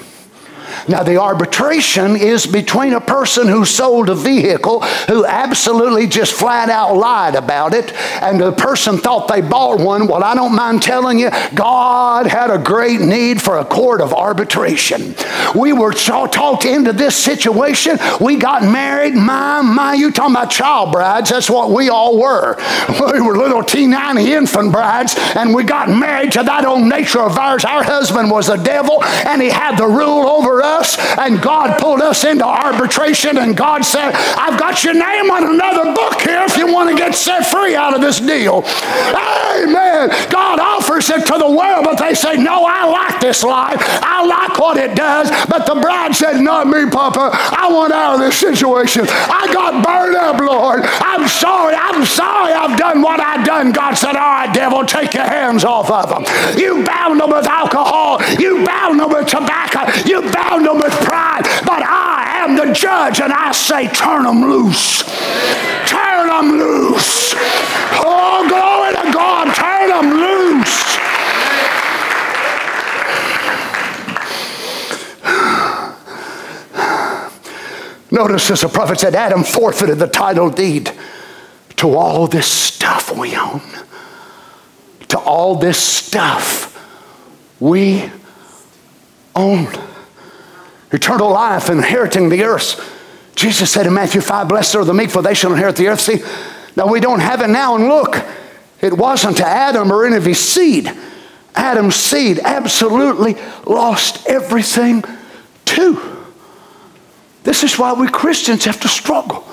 Now, the arbitration is between a person who sold a vehicle who absolutely just flat out lied about it, and the person thought they bought one. Well, I don't mind telling you, God had a great need for a court of arbitration. We were talked into this situation. We got married. My, my, you talking about child brides? That's what we all were. We were little teeny infant brides, and we got married to that old nature of ours. Our husband was a devil, and he had the rule over us and God pulled us into arbitration, and God said, I've got your name on another book here if you want to get set free out of this deal. Amen. God offers it to the world, but they say, No, I like this life. I like what it does. But the bride said, Not me, Papa. I want out of this situation. I got burned up, Lord. I'm sorry. I'm sorry I've done what I've done. God said, All right, devil, take your hands off of them. You bound them with alcohol. You bound them with tobacco. You bound them with pride, but I am the judge and I say, turn them loose. Turn them loose. Oh, glory to God, turn them loose. Notice as the prophet said, Adam forfeited the title deed to all this stuff we own. To all this stuff we own eternal life, inheriting the earth. Jesus said in Matthew 5, Blessed are the meek, for they shall inherit the earth. See, now we don't have it now, and look, it wasn't to Adam or any of his seed. Adam's seed absolutely lost everything too. This is why we Christians have to struggle.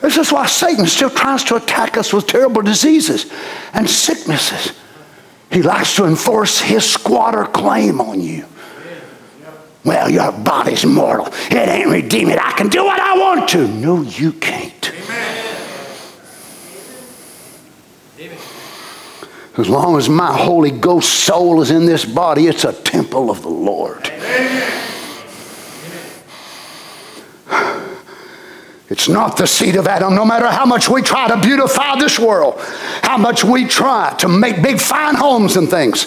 This is why Satan still tries to attack us with terrible diseases and sicknesses. He likes to enforce his squatter claim on you. Well, your body's mortal. It ain't redeemed. I can do what I want to. No, you can't. Amen. As long as my Holy Ghost soul is in this body, it's a temple of the Lord. It's not the seed of Adam. No matter how much we try to beautify this world, how much we try to make big, fine homes and things,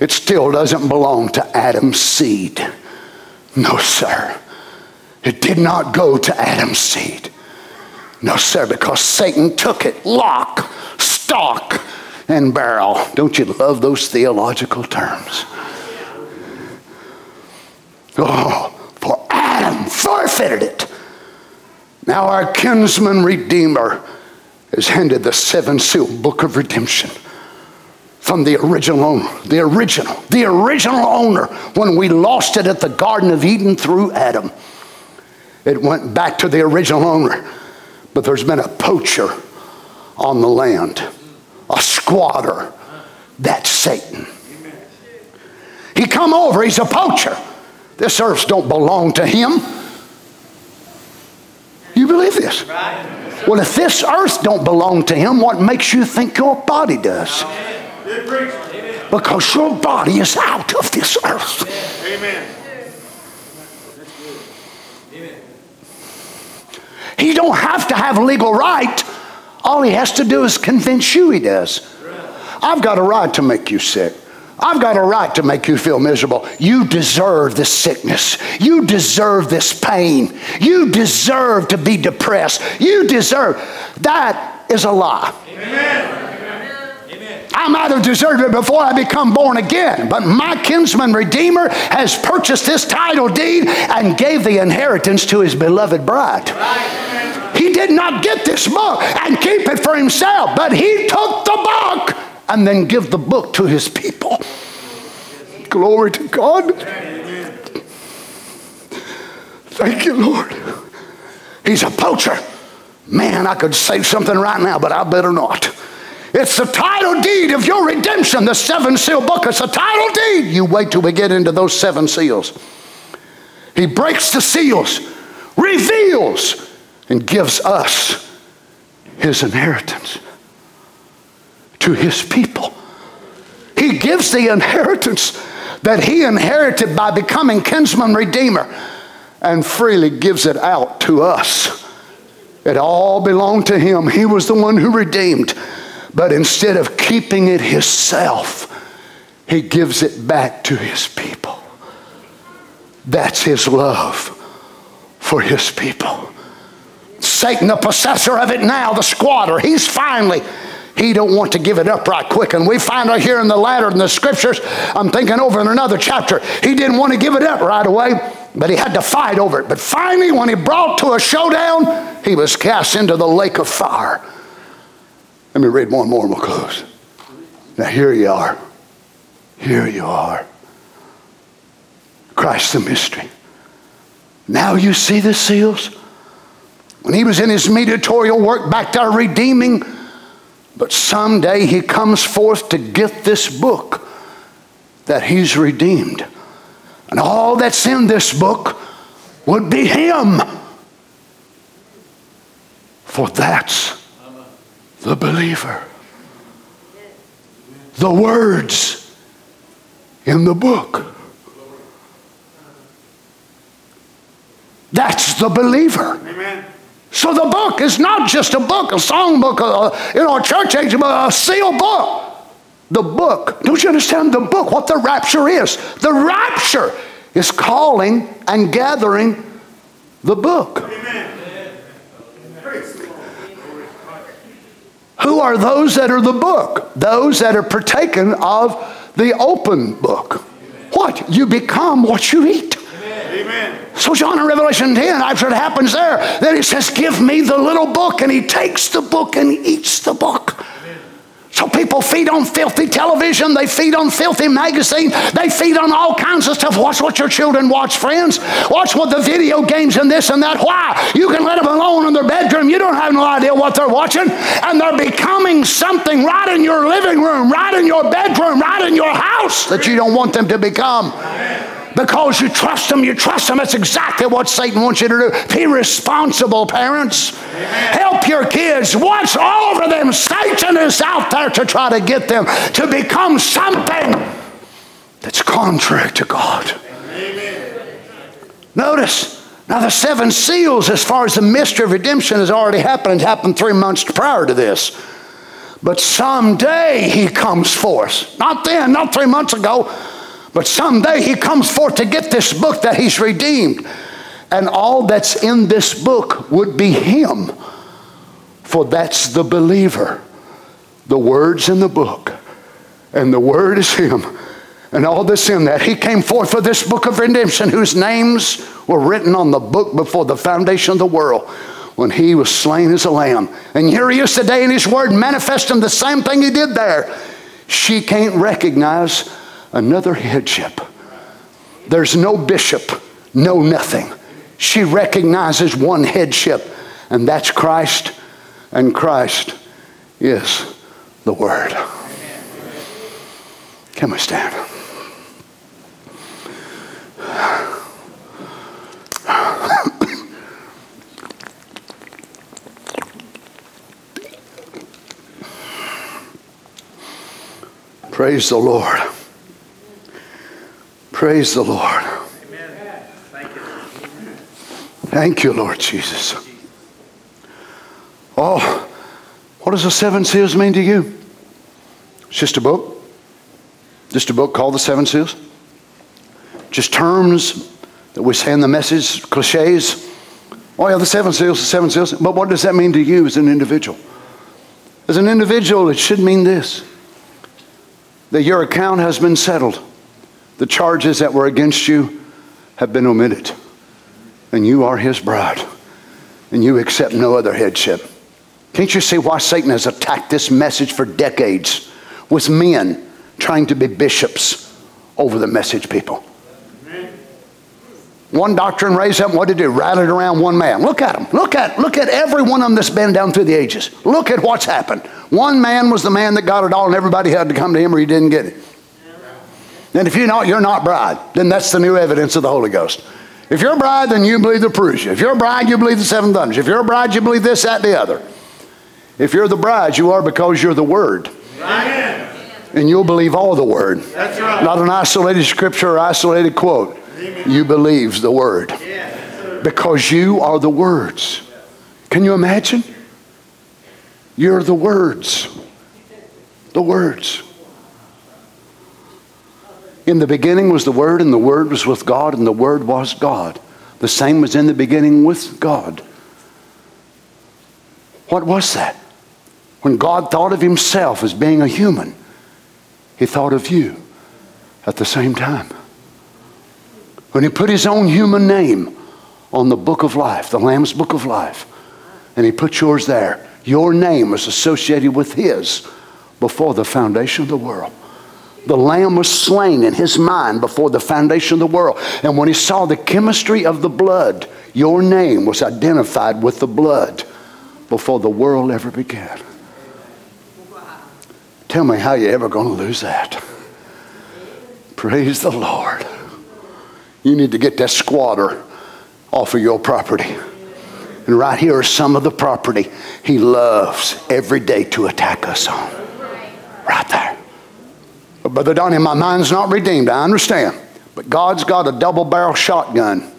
it still doesn't belong to Adam's seed. No, sir. It did not go to Adam's seed. No, sir, because Satan took it lock, stock, and barrel. Don't you love those theological terms? Oh, for Adam forfeited it. Now our kinsman redeemer has handed the seven sealed book of redemption from the original owner. The original, the original owner when we lost it at the Garden of Eden through Adam. It went back to the original owner. But there's been a poacher on the land, a squatter. That's Satan. He come over, he's a poacher. This earth don't belong to him. You believe this? Well, if this earth don't belong to him, what makes you think your body does? Because your body is out of this earth. Amen. He don't have to have legal right. All he has to do is convince you he does. I've got a right to make you sick. I've got a right to make you feel miserable. You deserve this sickness. You deserve this pain. You deserve to be depressed. You deserve. That is a lie. Amen. I might have deserved it before I become born again, but my kinsman redeemer has purchased this title deed and gave the inheritance to his beloved bride. He did not get this book and keep it for himself, but he took the book and then give the book to his people. Glory to God. Thank you, Lord. He's a poacher. Man, I could say something right now, but I better not. It's the title deed of your redemption, the seven seal book. It's a title deed. You wait till we get into those seven seals. He breaks the seals, reveals, and gives us his inheritance to his people. He gives the inheritance that he inherited by becoming kinsman redeemer and freely gives it out to us. It all belonged to him. He was the one who redeemed. But instead of keeping it himself, he gives it back to his people. That's his love for his people. Satan, the possessor of it now, the squatter, he's finally he don't want to give it up right quick. And we find out here in the latter in the scriptures, I'm thinking over in another chapter, he didn't want to give it up right away, but he had to fight over it. But finally, when he brought to a showdown, he was cast into the lake of fire. Let me read one more and we'll close. Now, here you are. Here you are. Christ the mystery. Now you see the seals? When he was in his mediatorial work back there redeeming, but someday he comes forth to get this book that he's redeemed. And all that's in this book would be him. For that's the believer. The words in the book. That's the believer. Amen. So the book is not just a book, a song book, a, you know, a church age, but a sealed book. The book. Don't you understand the book? What the rapture is? The rapture is calling and gathering the book. Amen. Who are those that are the book? Those that are partaken of the open book. What? You become what you eat. Amen. So John in Revelation 10, after it happens there, then he says, Give me the little book. And he takes the book and eats the book. So people feed on filthy television, they feed on filthy magazine, they feed on all kinds of stuff. Watch what your children watch, friends. Watch what the video games and this and that. Why? You can let them alone in their bedroom. You don't have no idea what they're watching. And they're becoming something right in your living room, right in your bedroom, right in your house that you don't want them to become. Amen because you trust them, you trust them. That's exactly what Satan wants you to do. Be responsible, parents. Amen. Help your kids. Watch over them. Satan is out there to try to get them to become something that's contrary to God. Amen. Notice. Now, the seven seals, as far as the mystery of redemption has already happened, it happened three months prior to this. But someday he comes forth. Not then, not three months ago, but someday he comes forth to get this book that he's redeemed. And all that's in this book would be him. For that's the believer. The words in the book. And the word is him. And all that's in that. He came forth for this book of redemption, whose names were written on the book before the foundation of the world when he was slain as a lamb. And here he is today in his word, manifesting the same thing he did there. She can't recognize another headship. There's no bishop, no nothing. She recognizes one headship, and that's Christ, and Christ is the Word. Can we stand? Praise the Lord. Praise the Lord. Amen. Thank you. Thank you, Lord Jesus. Oh, what does the seven seals mean to you? It's just a book. Just a book called the Seven Seals. Just terms that we in the message, cliches. Oh, yeah, the seven seals, the seven seals. But what does that mean to you as an individual? As an individual, it should mean this that your account has been settled. The charges that were against you have been omitted. And you are his bride. And you accept no other headship. Can't you see why Satan has attacked this message for decades with men trying to be bishops over the message people? One doctrine raised up, what did it do? Rallied around one man. Look at him. Look at look at every one of them that's been down through the ages. Look at what's happened. One man was the man that got it all, and everybody had to come to him or he didn't get it. And if you're not, you're not bride. Then that's the new evidence of the Holy Ghost. If you're a bride, then you believe the Parousia. If you're a bride, you believe the seven thunders. If you're a bride, you believe this, that, the other. If you're the bride, you are because you're the Word. Amen. And you'll believe all the Word. That's right. Not an isolated scripture or isolated quote. Amen. You believe the Word. Yes, because you are the words. Can you imagine? You're the words. The words. In the beginning was the Word, and the Word was with God, and the Word was God. The same was in the beginning with God. What was that? When God thought of Himself as being a human, He thought of you at the same time. When He put His own human name on the book of life, the Lamb's book of life, and He put yours there, your name was associated with His before the foundation of the world. The lamb was slain in his mind before the foundation of the world. And when he saw the chemistry of the blood, your name was identified with the blood before the world ever began. Tell me how you're ever going to lose that. Praise the Lord. You need to get that squatter off of your property. And right here is some of the property he loves every day to attack us on. Right there. But Brother Donnie, my mind's not redeemed. I understand. But God's got a double barrel shotgun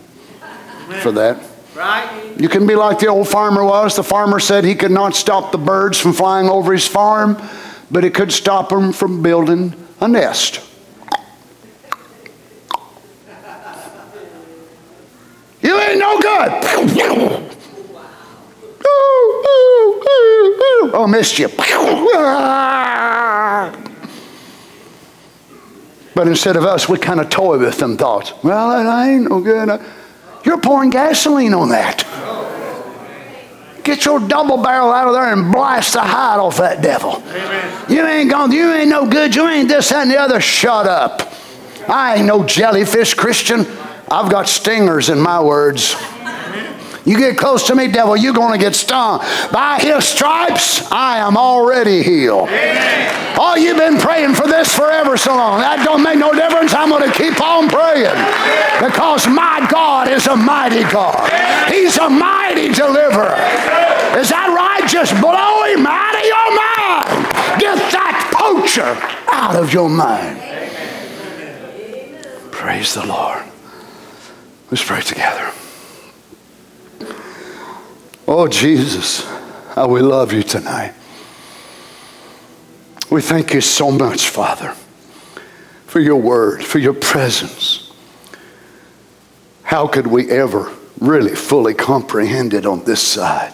for that. Right. You can be like the old farmer was. The farmer said he could not stop the birds from flying over his farm, but it could stop them from building a nest. You ain't no good. Oh, missed you. But instead of us, we kind of toy with them thoughts. Well, that ain't no good. You're pouring gasoline on that. Get your double barrel out of there and blast the hide off that devil. Amen. You ain't going, you ain't no good, you ain't this, that, and the other. Shut up. I ain't no jellyfish Christian. I've got stingers in my words. You get close to me, devil, you're going to get stung. By his stripes, I am already healed. Amen. Oh, you've been praying for this forever so long. That don't make no difference. I'm going to keep on praying because my God is a mighty God. He's a mighty deliverer. Is that right? Just blow him out of your mind. Get that poacher out of your mind. Praise the Lord. Let's pray together. Oh, Jesus, how we love you tonight. We thank you so much, Father, for your word, for your presence. How could we ever really fully comprehend it on this side?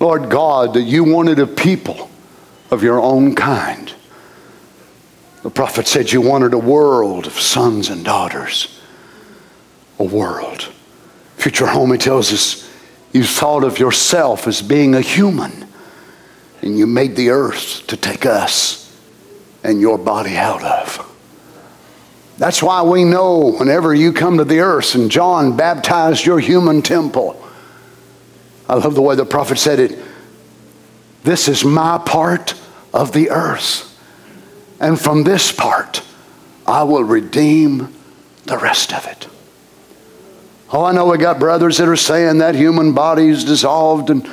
Lord God, that you wanted a people of your own kind. The prophet said you wanted a world of sons and daughters. A world. Future Homie tells us you thought of yourself as being a human, and you made the earth to take us and your body out of. That's why we know whenever you come to the earth and John baptized your human temple. I love the way the prophet said it. This is my part of the earth. And from this part, I will redeem the rest of it. Oh, I know we got brothers that are saying that human body is dissolved. And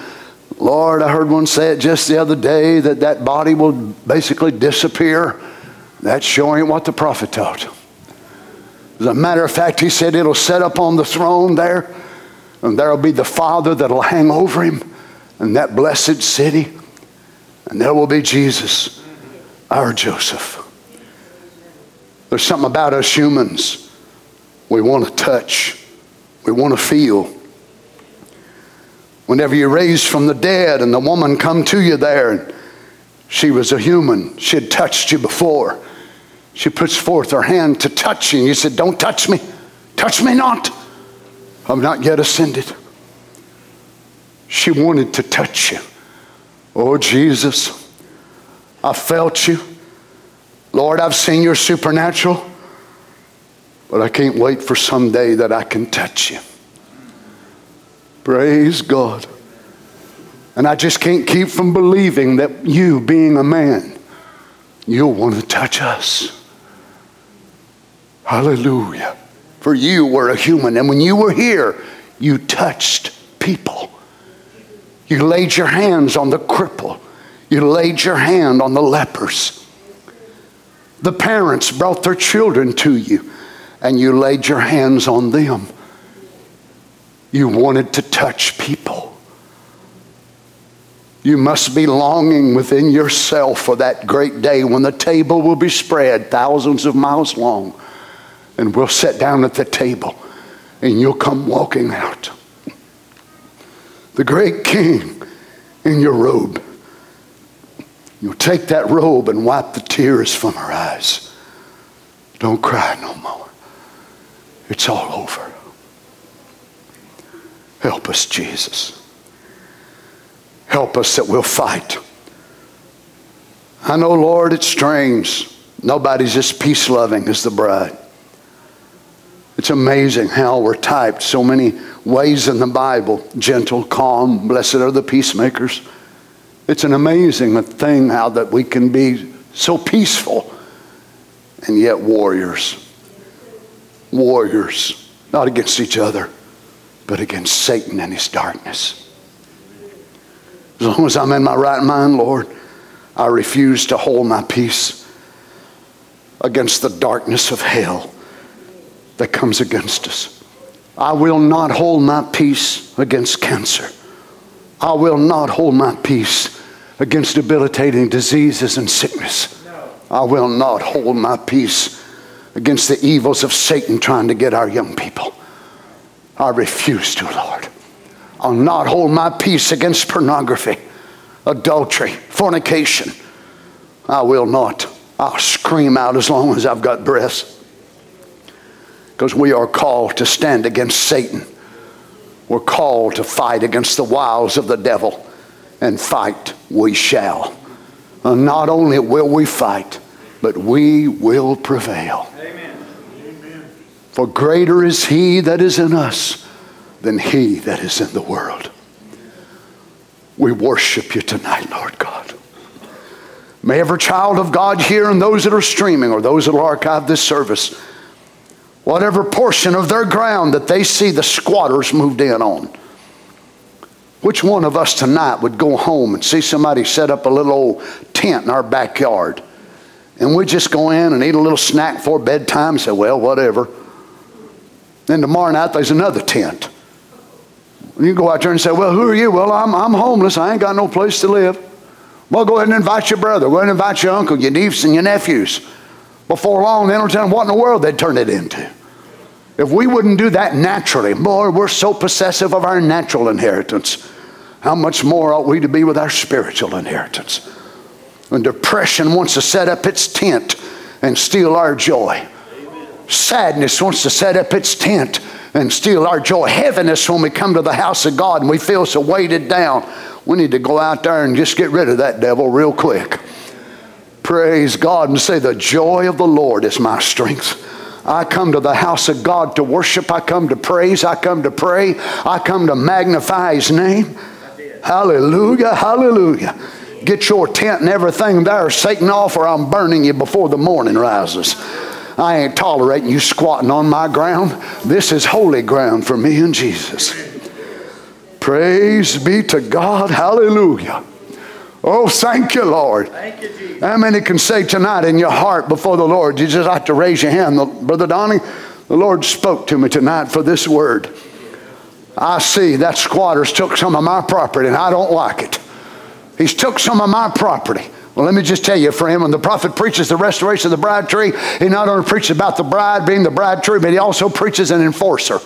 Lord, I heard one say it just the other day that that body will basically disappear. That's showing what the prophet taught. As a matter of fact, he said it'll set up on the throne there, and there'll be the Father that'll hang over him, in that blessed city, and there will be Jesus, our Joseph. There's something about us humans. We want to touch, we want to feel. Whenever you're raised from the dead and the woman come to you there and she was a human, she had touched you before. She puts forth her hand to touch you, and you said, Don't touch me, touch me not. I'm not yet ascended. She wanted to touch you. Oh, Jesus, I felt you. Lord, I've seen your supernatural, but I can't wait for someday that I can touch you. Praise God. And I just can't keep from believing that you, being a man, you'll want to touch us. Hallelujah. For you were a human, and when you were here, you touched people. You laid your hands on the cripple. You laid your hand on the lepers. The parents brought their children to you and you laid your hands on them. You wanted to touch people. You must be longing within yourself for that great day when the table will be spread thousands of miles long and we'll sit down at the table and you'll come walking out the great king in your robe. You'll take that robe and wipe the tears from her eyes. Don't cry no more. It's all over. Help us, Jesus. Help us that we'll fight. I know, Lord, it's strange. Nobody's as peace loving as the bride. It's amazing how we're typed so many ways in the Bible gentle, calm, blessed are the peacemakers. It's an amazing thing how that we can be so peaceful and yet warriors. Warriors, not against each other, but against Satan and his darkness. As long as I'm in my right mind, Lord, I refuse to hold my peace against the darkness of hell that comes against us. I will not hold my peace against cancer. I will not hold my peace against debilitating diseases and sickness. I will not hold my peace against the evils of Satan trying to get our young people. I refuse to, Lord. I'll not hold my peace against pornography, adultery, fornication. I will not. I'll scream out as long as I've got breath because we are called to stand against Satan. We're called to fight against the wiles of the devil, and fight we shall. And not only will we fight, but we will prevail. Amen. For greater is he that is in us than he that is in the world. We worship you tonight, Lord God. May every child of God here and those that are streaming or those that will archive this service whatever portion of their ground that they see the squatters moved in on. Which one of us tonight would go home and see somebody set up a little old tent in our backyard? And we just go in and eat a little snack before bedtime and say, well, whatever. Then tomorrow night there's another tent. And you go out there and say, well, who are you? Well, I'm, I'm homeless. I ain't got no place to live. Well, go ahead and invite your brother. Go ahead and invite your uncle, your niece, and your nephews. Before long, they don't tell them what in the world they'd turn it into. If we wouldn't do that naturally, boy, we're so possessive of our natural inheritance. How much more ought we to be with our spiritual inheritance? When depression wants to set up its tent and steal our joy. Sadness wants to set up its tent and steal our joy. Heaviness when we come to the house of God and we feel so weighted down. We need to go out there and just get rid of that devil real quick. Praise God and say, The joy of the Lord is my strength. I come to the house of God to worship. I come to praise. I come to pray. I come to magnify His name. Hallelujah. Hallelujah. Get your tent and everything there, Satan, off, or I'm burning you before the morning rises. I ain't tolerating you squatting on my ground. This is holy ground for me and Jesus. Praise be to God. Hallelujah. Oh, thank you, Lord. Thank you, How many can say tonight in your heart before the Lord? You just have to raise your hand. Brother Donnie, the Lord spoke to me tonight for this word. I see that squatter's took some of my property and I don't like it. He's took some of my property. Well, let me just tell you, friend, when the prophet preaches the restoration of the bride tree, he not only preaches about the bride being the bride tree, but he also preaches an enforcer.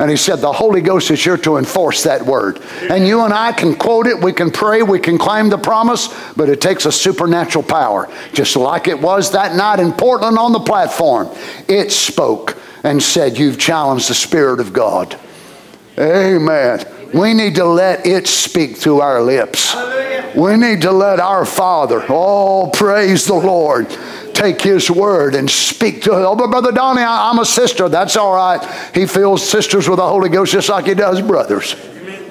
And he said, The Holy Ghost is here to enforce that word. And you and I can quote it, we can pray, we can claim the promise, but it takes a supernatural power. Just like it was that night in Portland on the platform. It spoke and said, You've challenged the Spirit of God. Amen. We need to let it speak through our lips. We need to let our Father, oh, praise the Lord, take His word and speak to it. Oh, but Brother Donnie, I, am a sister. That's all right. He fills sisters with the Holy Ghost just like He does brothers. Amen.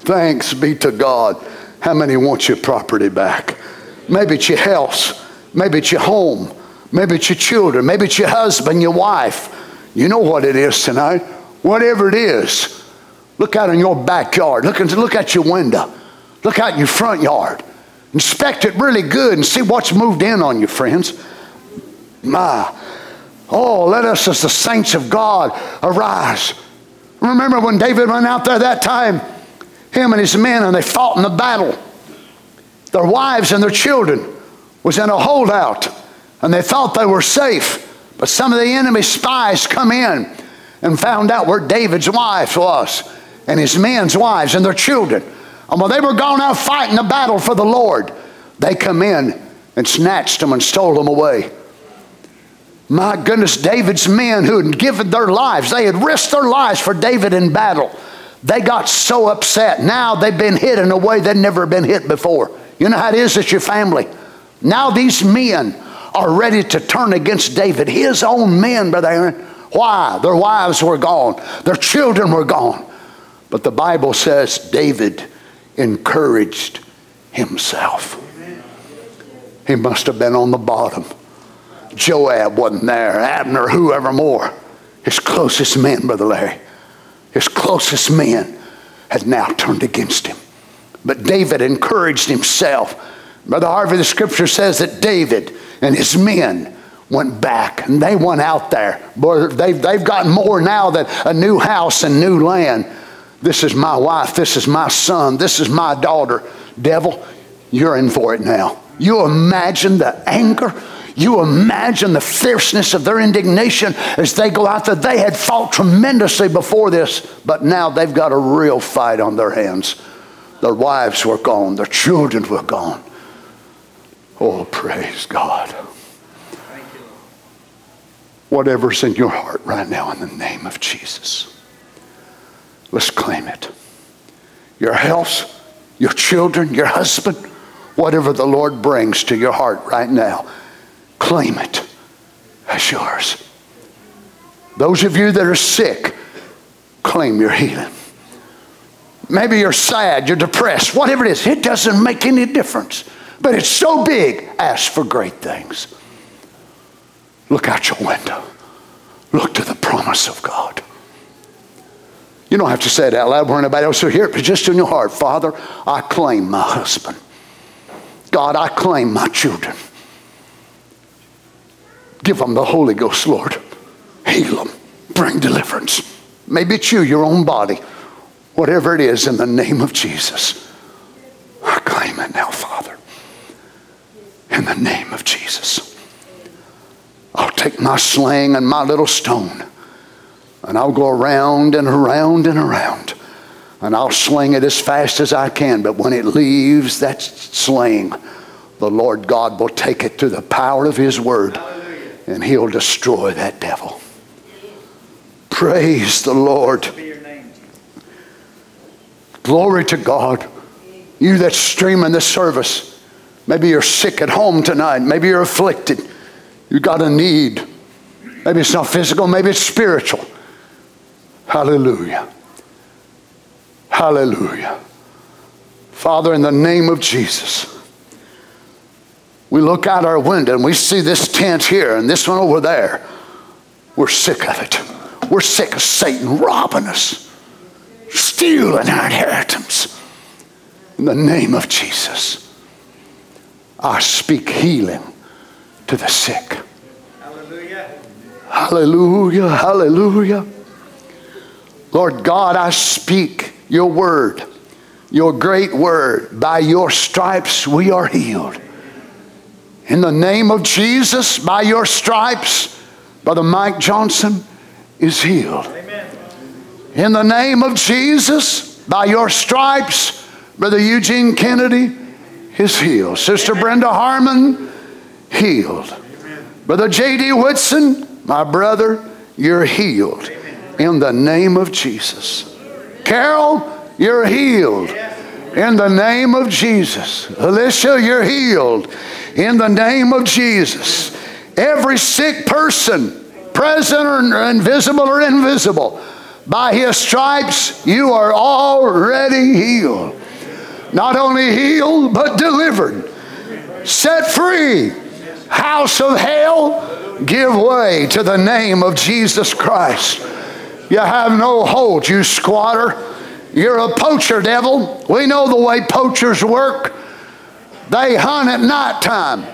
Thanks be to God. How many want your property back? Maybe it's your house. Maybe it's your home. Maybe it's your children. Maybe it's your husband, your wife. You know what it is tonight. Whatever it is, look out in your backyard. Look, look at your window. Look out in your front yard. Inspect it really good and see what's moved in on you, friends. My. Oh, let us as the saints of God arise. Remember when David went out there that time, him and his men, and they fought in the battle. Their wives and their children was in a holdout, and they thought they were safe. But some of the enemy spies come in and found out where David's wife was, and his men's wives and their children. And when they were gone out fighting the battle for the Lord, they come in and snatched them and stole them away. My goodness, David's men who had given their lives, they had risked their lives for David in battle. They got so upset. Now they've been hit in a way they'd never been hit before. You know how it is at your family. Now these men are ready to turn against David, his own men, Brother Aaron. Why? Their wives were gone, their children were gone. But the Bible says David encouraged himself. He must have been on the bottom. Joab wasn't there, Abner, whoever more. His closest men, Brother Larry, his closest men had now turned against him. But David encouraged himself. Brother Harvey, the scripture says that David and his men went back and they went out there. Boy, they've, they've gotten more now than a new house and new land. This is my wife. This is my son. This is my daughter. Devil, you're in for it now. You imagine the anger. You imagine the fierceness of their indignation as they go out there. They had fought tremendously before this, but now they've got a real fight on their hands. Their wives were gone, their children were gone. Oh, praise God. Whatever's in your heart right now, in the name of Jesus. Let's claim it. Your health, your children, your husband, whatever the Lord brings to your heart right now, claim it as yours. Those of you that are sick, claim your healing. Maybe you're sad, you're depressed, whatever it is, it doesn't make any difference. But it's so big, ask for great things. Look out your window. Look to the promise of God. You don't have to say it out loud where anybody else will hear it, but just in your heart, Father, I claim my husband. God, I claim my children. Give them the Holy Ghost, Lord. Heal them. Bring deliverance. Maybe it's you, your own body. Whatever it is, in the name of Jesus. I claim it now, Father. In the name of Jesus. I'll take my sling and my little stone and I'll go around and around and around. And I'll sling it as fast as I can. But when it leaves that sling, the Lord God will take it to the power of His word and He'll destroy that devil. Praise the Lord. Glory to God. You that's streaming this service, maybe you're sick at home tonight, maybe you're afflicted, you got a need. Maybe it's not physical, maybe it's spiritual. Hallelujah. Hallelujah. Father, in the name of Jesus, we look out our window and we see this tent here and this one over there. We're sick of it. We're sick of Satan robbing us, stealing our inheritance. In the name of Jesus, I speak healing to the sick. Hallelujah. Hallelujah. Hallelujah. Lord God, I speak your word, your great word. By your stripes we are healed. In the name of Jesus, by your stripes, Brother Mike Johnson is healed. Amen. In the name of Jesus, by your stripes, Brother Eugene Kennedy is healed. Sister Brenda Harmon, healed. Brother J.D. Whitson, my brother, you're healed. In the name of Jesus. Carol, you're healed. In the name of Jesus. Alicia, you're healed. In the name of Jesus. Every sick person, present or invisible or invisible, by his stripes, you are already healed. Not only healed, but delivered, set free. House of hell, give way to the name of Jesus Christ. You have no hold, you squatter. You're a poacher, devil. We know the way poachers work. They hunt at nighttime.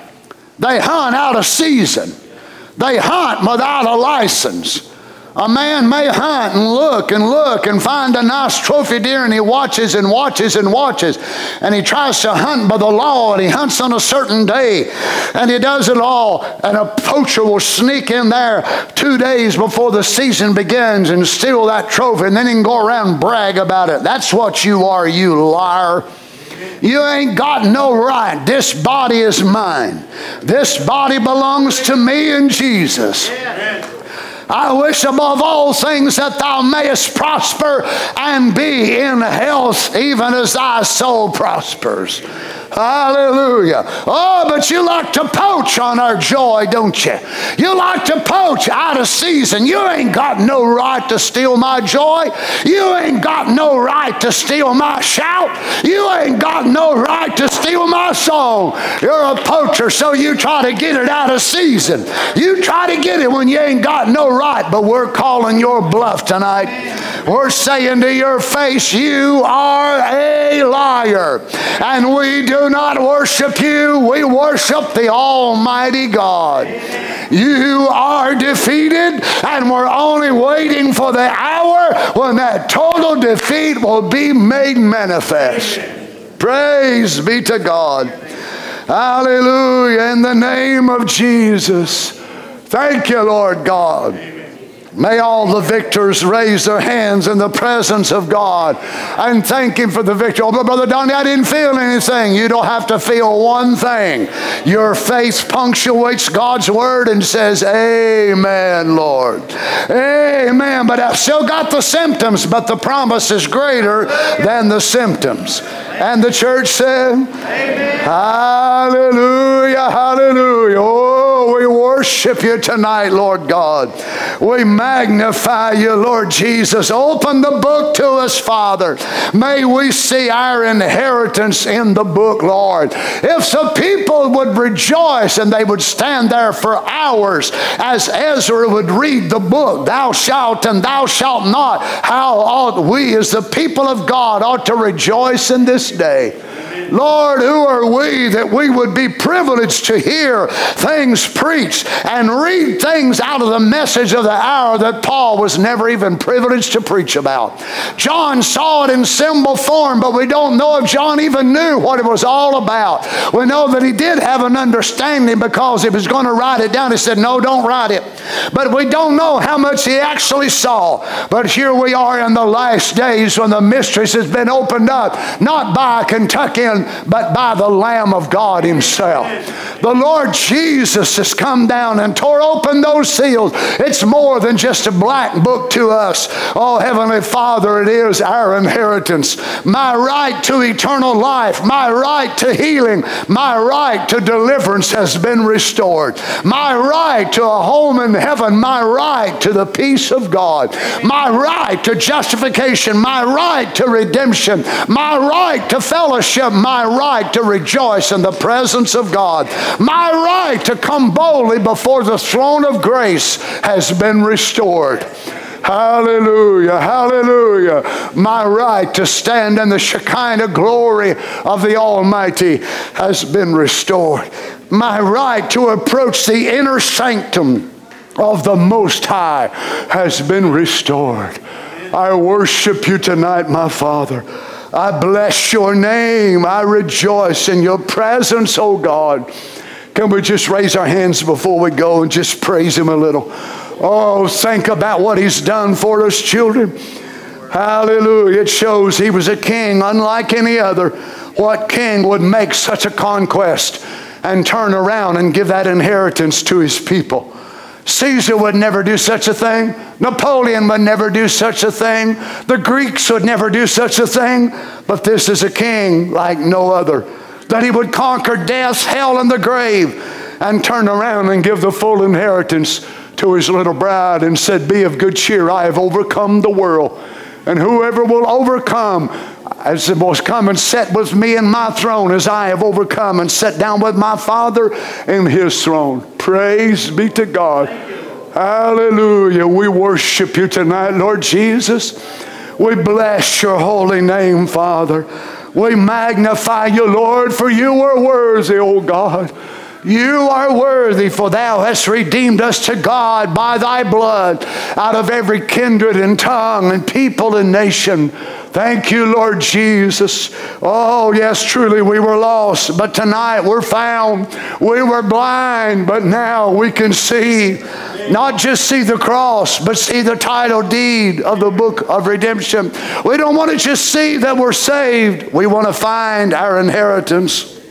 They hunt out of season. They hunt without a license. A man may hunt and look and look and find a nice trophy deer and he watches and watches and watches and he tries to hunt by the law and he hunts on a certain day and he does it all and a poacher will sneak in there two days before the season begins and steal that trophy and then he can go around and brag about it. That's what you are, you liar. You ain't got no right. This body is mine. This body belongs to me and Jesus. I wish above all things that thou mayest prosper and be in health, even as thy soul prospers. Hallelujah. Oh, but you like to poach on our joy, don't you? You like to poach out of season. You ain't got no right to steal my joy. You ain't got no right to steal my shout. You ain't got no right to steal my song. You're a poacher, so you try to get it out of season. You try to get it when you ain't got no right, but we're calling your bluff tonight. We're saying to your face, You are a liar. And we do not worship you, we worship the Almighty God. You are defeated, and we're only waiting for the hour when that total defeat will be made manifest. Praise be to God. Hallelujah. In the name of Jesus. Thank you, Lord God. May all the victors raise their hands in the presence of God and thank Him for the victory. Oh, but Brother Donnie, I didn't feel anything. You don't have to feel one thing. Your faith punctuates God's word and says, Amen, Lord. Amen. But I've still got the symptoms, but the promise is greater than the symptoms. And the church said, Amen. Hallelujah, hallelujah. Oh, we worship you tonight, Lord God. We magnify you, Lord Jesus. Open the book to us, Father. May we see our inheritance in the book, Lord. If the people would rejoice and they would stand there for hours as Ezra would read the book, Thou shalt and thou shalt not, how ought we as the people of God ought to rejoice in this day. Lord, who are we that we would be privileged to hear things preached and read things out of the message of the hour that Paul was never even privileged to preach about? John saw it in symbol form, but we don't know if John even knew what it was all about. We know that he did have an understanding because he was going to write it down. He said, No, don't write it. But we don't know how much he actually saw. But here we are in the last days when the mysteries has been opened up, not by Kentucky but by the Lamb of God Himself. The Lord Jesus has come down and tore open those seals. It's more than just a black book to us. Oh, Heavenly Father, it is our inheritance. My right to eternal life, my right to healing, my right to deliverance has been restored. My right to a home in heaven, my right to the peace of God, my right to justification, my right to redemption, my right to fellowship, my right to rejoice in the presence of God, my right to come boldly before the throne of grace has been restored. Hallelujah, hallelujah. My right to stand in the Shekinah glory of the Almighty has been restored. My right to approach the inner sanctum of the Most High has been restored. I worship you tonight, my Father. I bless your name. I rejoice in your presence, oh God. Can we just raise our hands before we go and just praise him a little? Oh, think about what he's done for us, children. Hallelujah. It shows he was a king unlike any other. What king would make such a conquest and turn around and give that inheritance to his people? Caesar would never do such a thing. Napoleon would never do such a thing. The Greeks would never do such a thing. But this is a king like no other. That he would conquer death, hell, and the grave and turn around and give the full inheritance to his little bride and said, Be of good cheer, I have overcome the world. And whoever will overcome, as it was come and sit with me in my throne, as I have overcome and sat down with my Father in his throne. Praise be to God. Hallelujah. We worship you tonight, Lord Jesus. We bless your holy name, Father. We magnify you, Lord, for you are worthy, O God. You are worthy, for thou hast redeemed us to God by thy blood out of every kindred and tongue and people and nation. Thank you, Lord Jesus. Oh, yes, truly we were lost, but tonight we're found. We were blind, but now we can see. Not just see the cross, but see the title deed of the book of redemption. We don't want to just see that we're saved, we want to find our inheritance.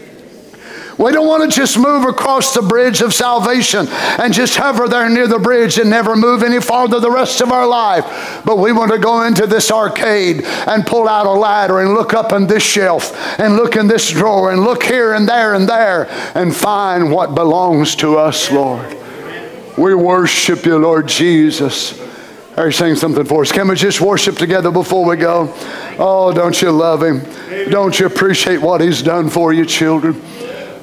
We don't want to just move across the bridge of salvation and just hover there near the bridge and never move any farther the rest of our life. But we want to go into this arcade and pull out a ladder and look up in this shelf and look in this drawer and look here and there and there and find what belongs to us, Lord. We worship you, Lord Jesus. Are you saying something for us? Can we just worship together before we go? Oh, don't you love him? Don't you appreciate what he's done for you, children?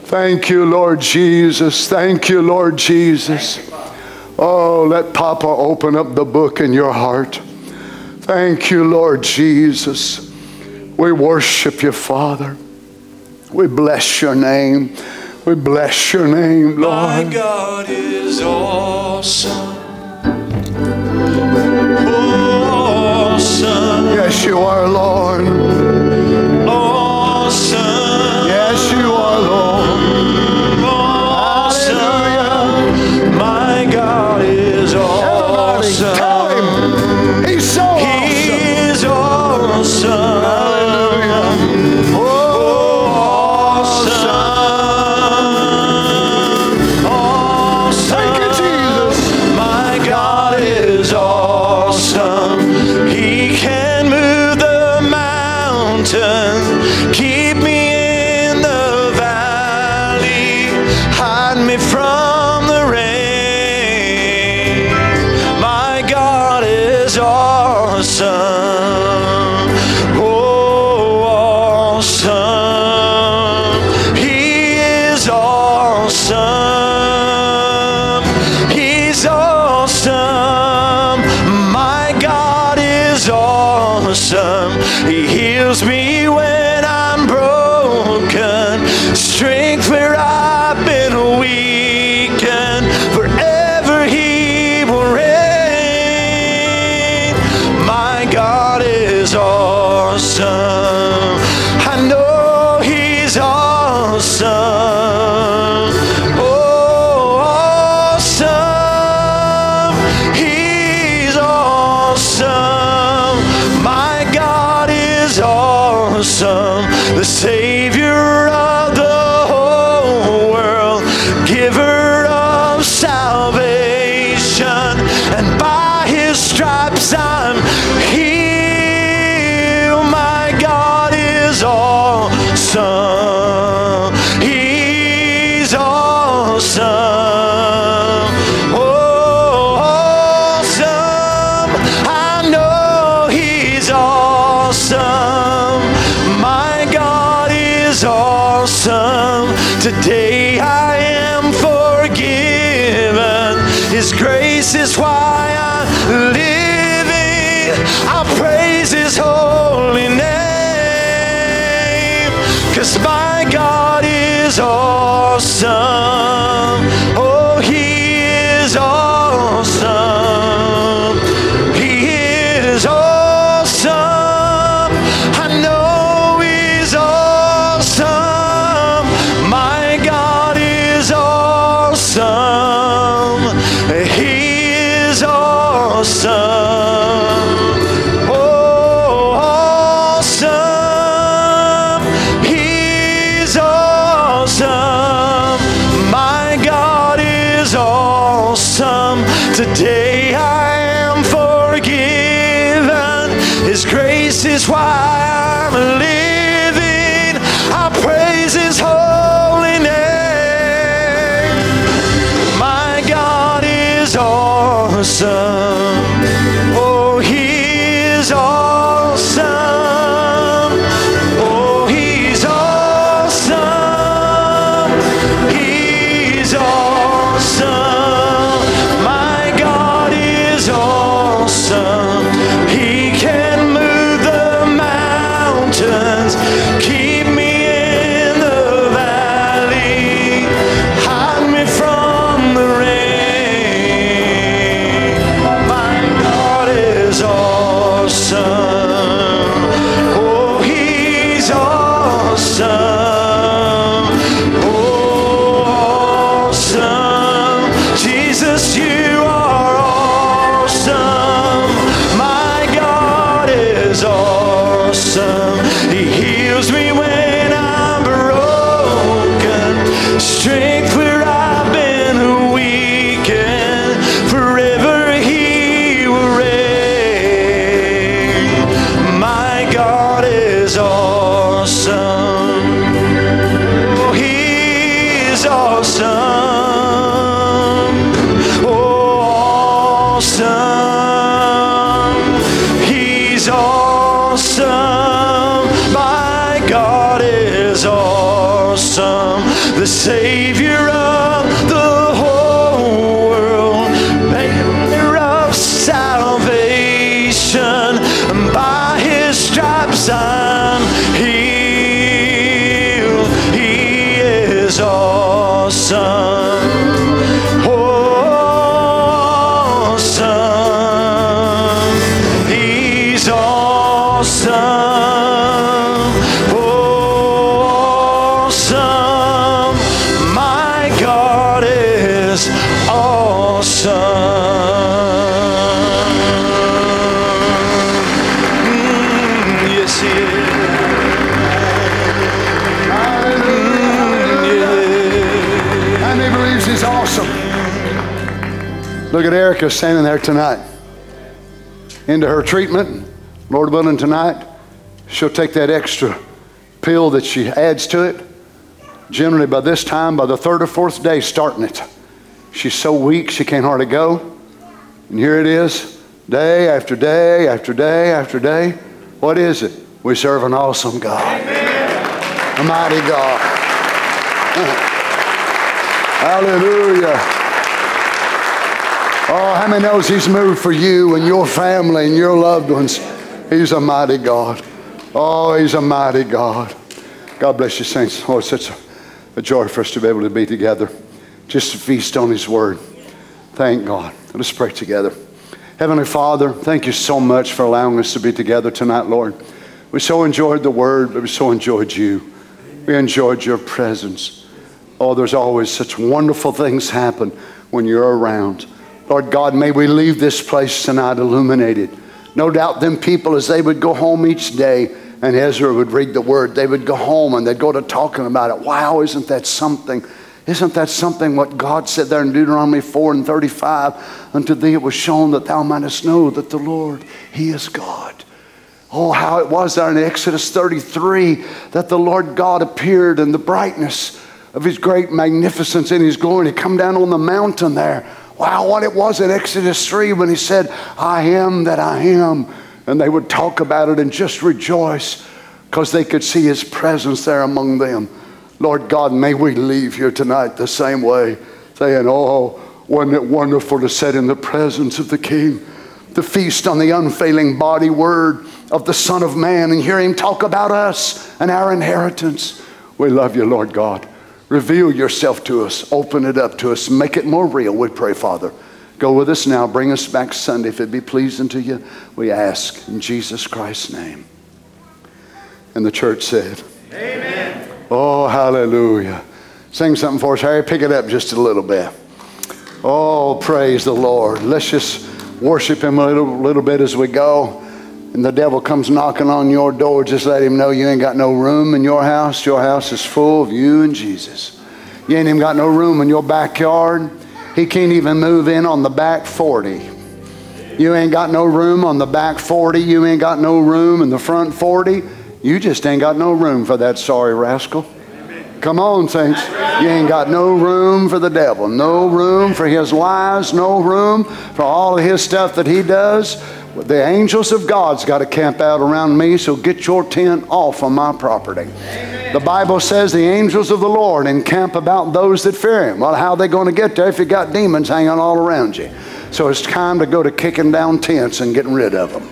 Thank you, Lord Jesus. Thank you, Lord Jesus. Oh, let Papa open up the book in your heart. Thank you, Lord Jesus. We worship you, Father. We bless your name. We bless your name, Lord. My God is awesome. Awesome. Yes, you are, Lord. Erica standing there tonight. Into her treatment, Lord willing, tonight, she'll take that extra pill that she adds to it. Generally, by this time, by the third or fourth day, starting it, she's so weak she can't hardly go. And here it is, day after day after day after day. What is it? We serve an awesome God, a mighty God. Hallelujah. Oh, how many knows He's moved for you and your family and your loved ones? He's a mighty God. Oh, He's a mighty God. God bless you, saints. Oh, it's such a, a joy for us to be able to be together, just to feast on His Word. Thank God. Let us pray together. Heavenly Father, thank you so much for allowing us to be together tonight, Lord. We so enjoyed the Word, but we so enjoyed you. We enjoyed your presence. Oh, there's always such wonderful things happen when you're around. Lord God, may we leave this place tonight illuminated. No doubt, them people, as they would go home each day and Ezra would read the word, they would go home and they'd go to talking about it. Wow, isn't that something? Isn't that something what God said there in Deuteronomy 4 and 35? Unto thee it was shown that thou mightest know that the Lord, He is God. Oh, how it was there in Exodus 33 that the Lord God appeared in the brightness of His great magnificence and His glory. He come down on the mountain there. Wow, what it was in Exodus 3 when He said, I am that I am. And they would talk about it and just rejoice because they could see His presence there among them. Lord God, may we leave here tonight the same way, saying, Oh, wasn't it wonderful to sit in the presence of the King, to feast on the unfailing body word of the Son of Man and hear Him talk about us and our inheritance? We love you, Lord God. Reveal yourself to us, open it up to us, make it more real, we pray, Father. Go with us now, bring us back Sunday if it be pleasing to you. We ask in Jesus Christ's name. And the church said, Amen. Oh, hallelujah. Sing something for us, Harry. Pick it up just a little bit. Oh, praise the Lord. Let's just worship Him a little, little bit as we go. And the devil comes knocking on your door, just let him know you ain't got no room in your house. Your house is full of you and Jesus. You ain't even got no room in your backyard. He can't even move in on the back 40. You ain't got no room on the back 40. You ain't got no room in the front 40. You just ain't got no room for that sorry rascal. Come on, saints. You ain't got no room for the devil, no room for his lies, no room for all of his stuff that he does. The angels of God's got to camp out around me, so get your tent off of my property. The Bible says the angels of the Lord encamp about those that fear him. Well, how are they going to get there if you got demons hanging all around you? So it's time to go to kicking down tents and getting rid of them.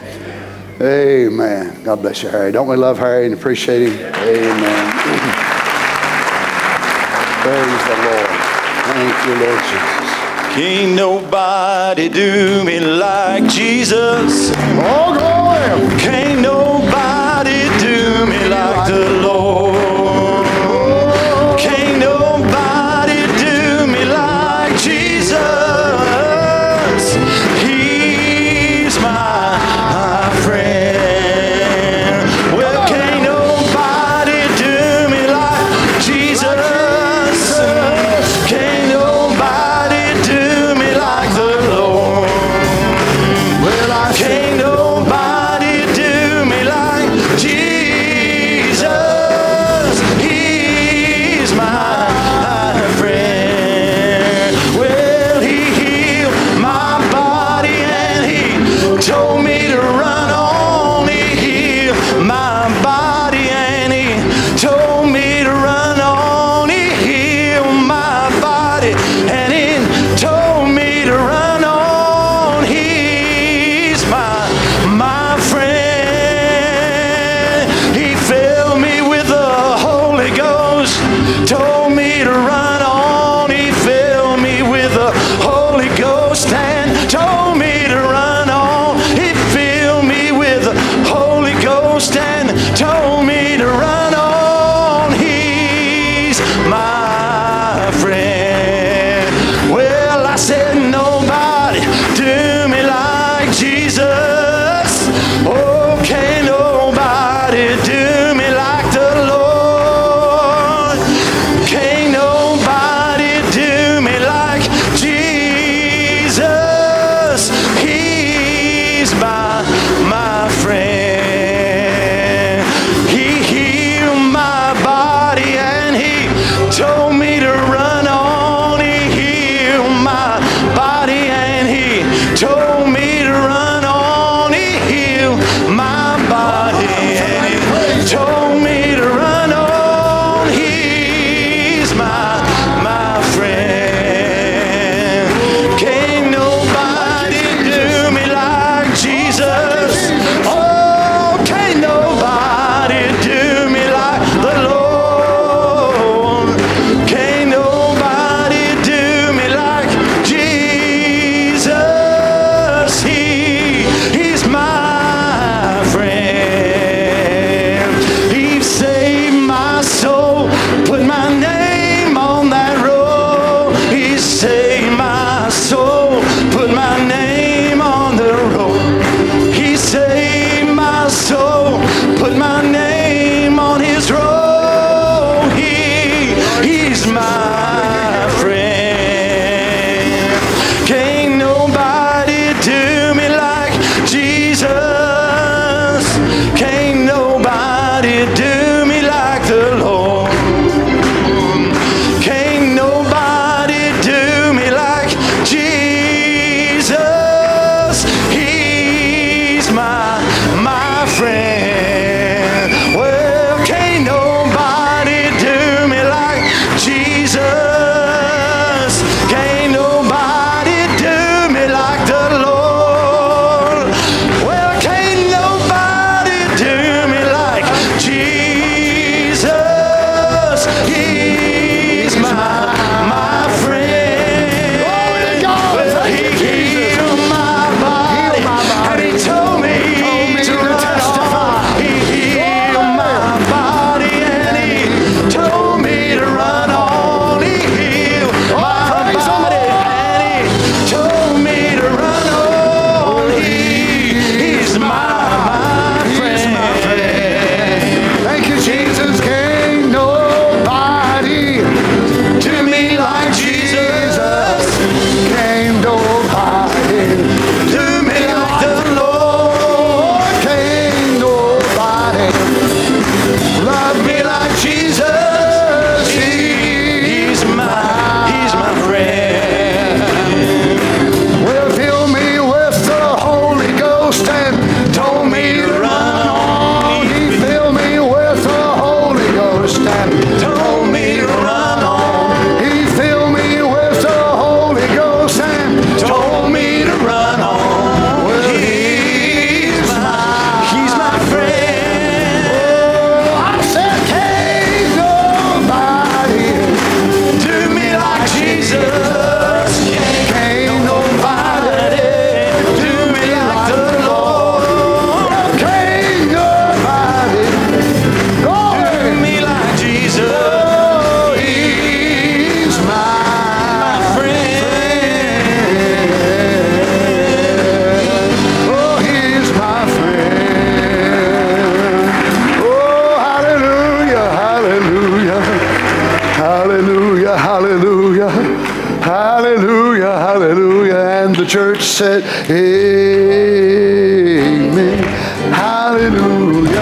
Amen. God bless you, Harry. Don't we love Harry and appreciate him? Amen. Praise the Lord. Thank you, Lord Jesus. Can't nobody do me like Jesus. Oh, glory.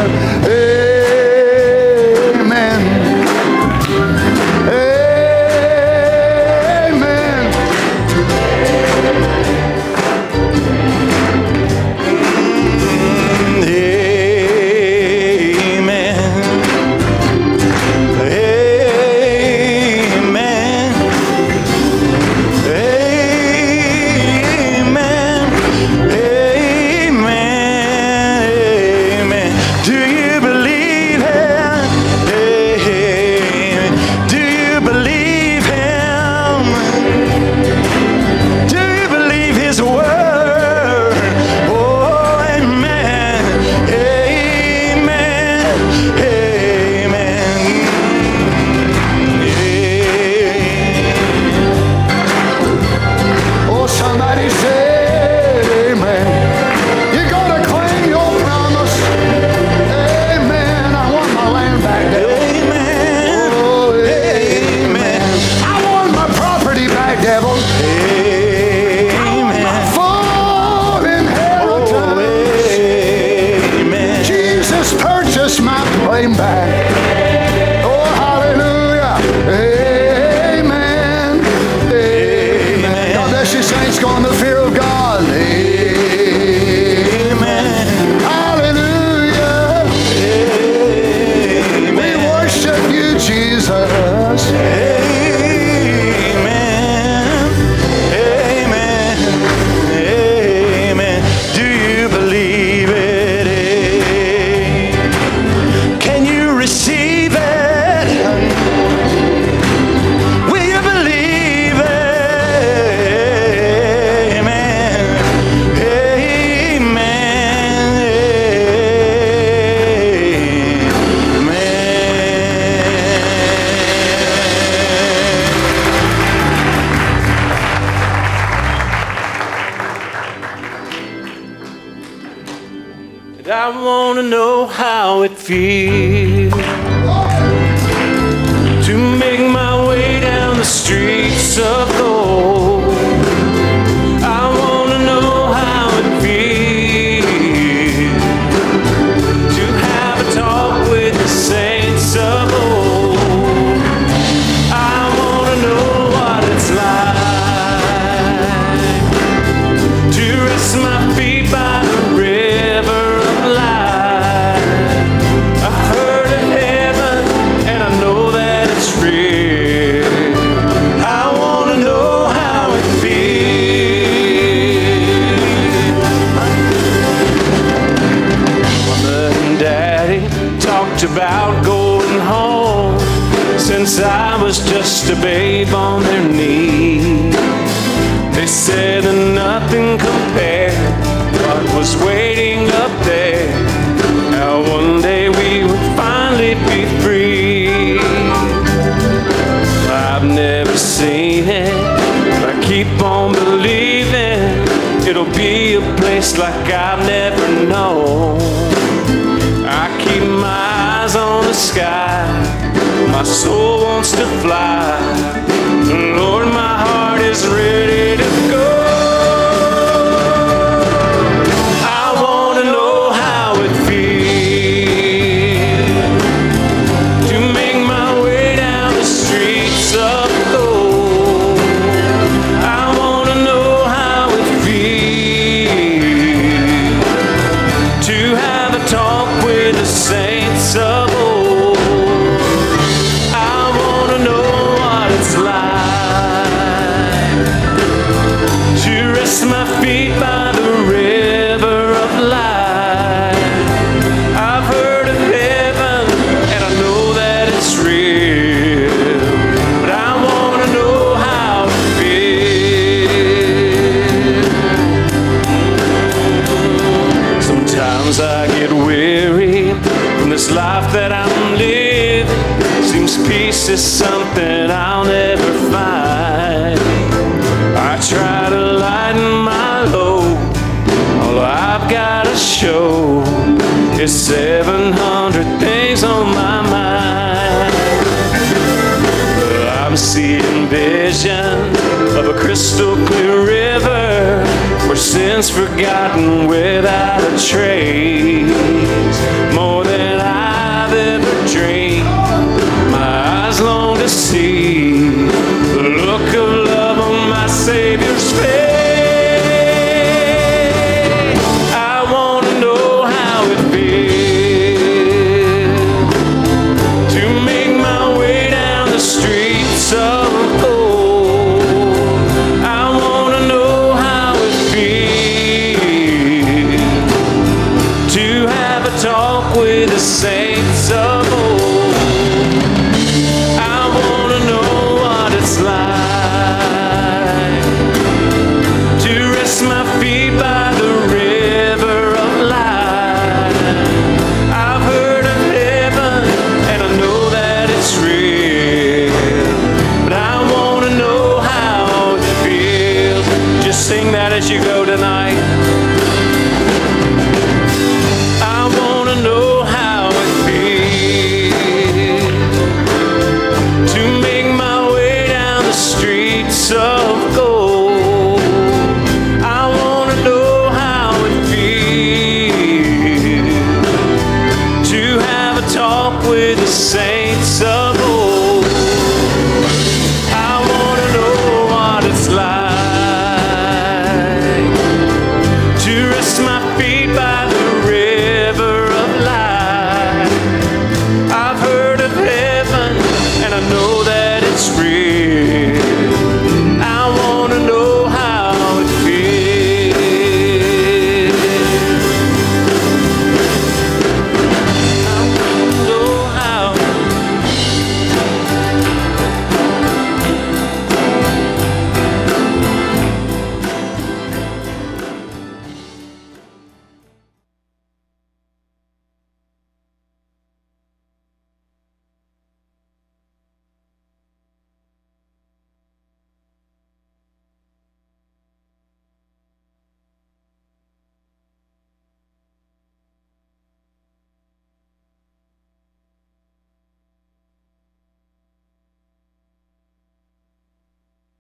Amen.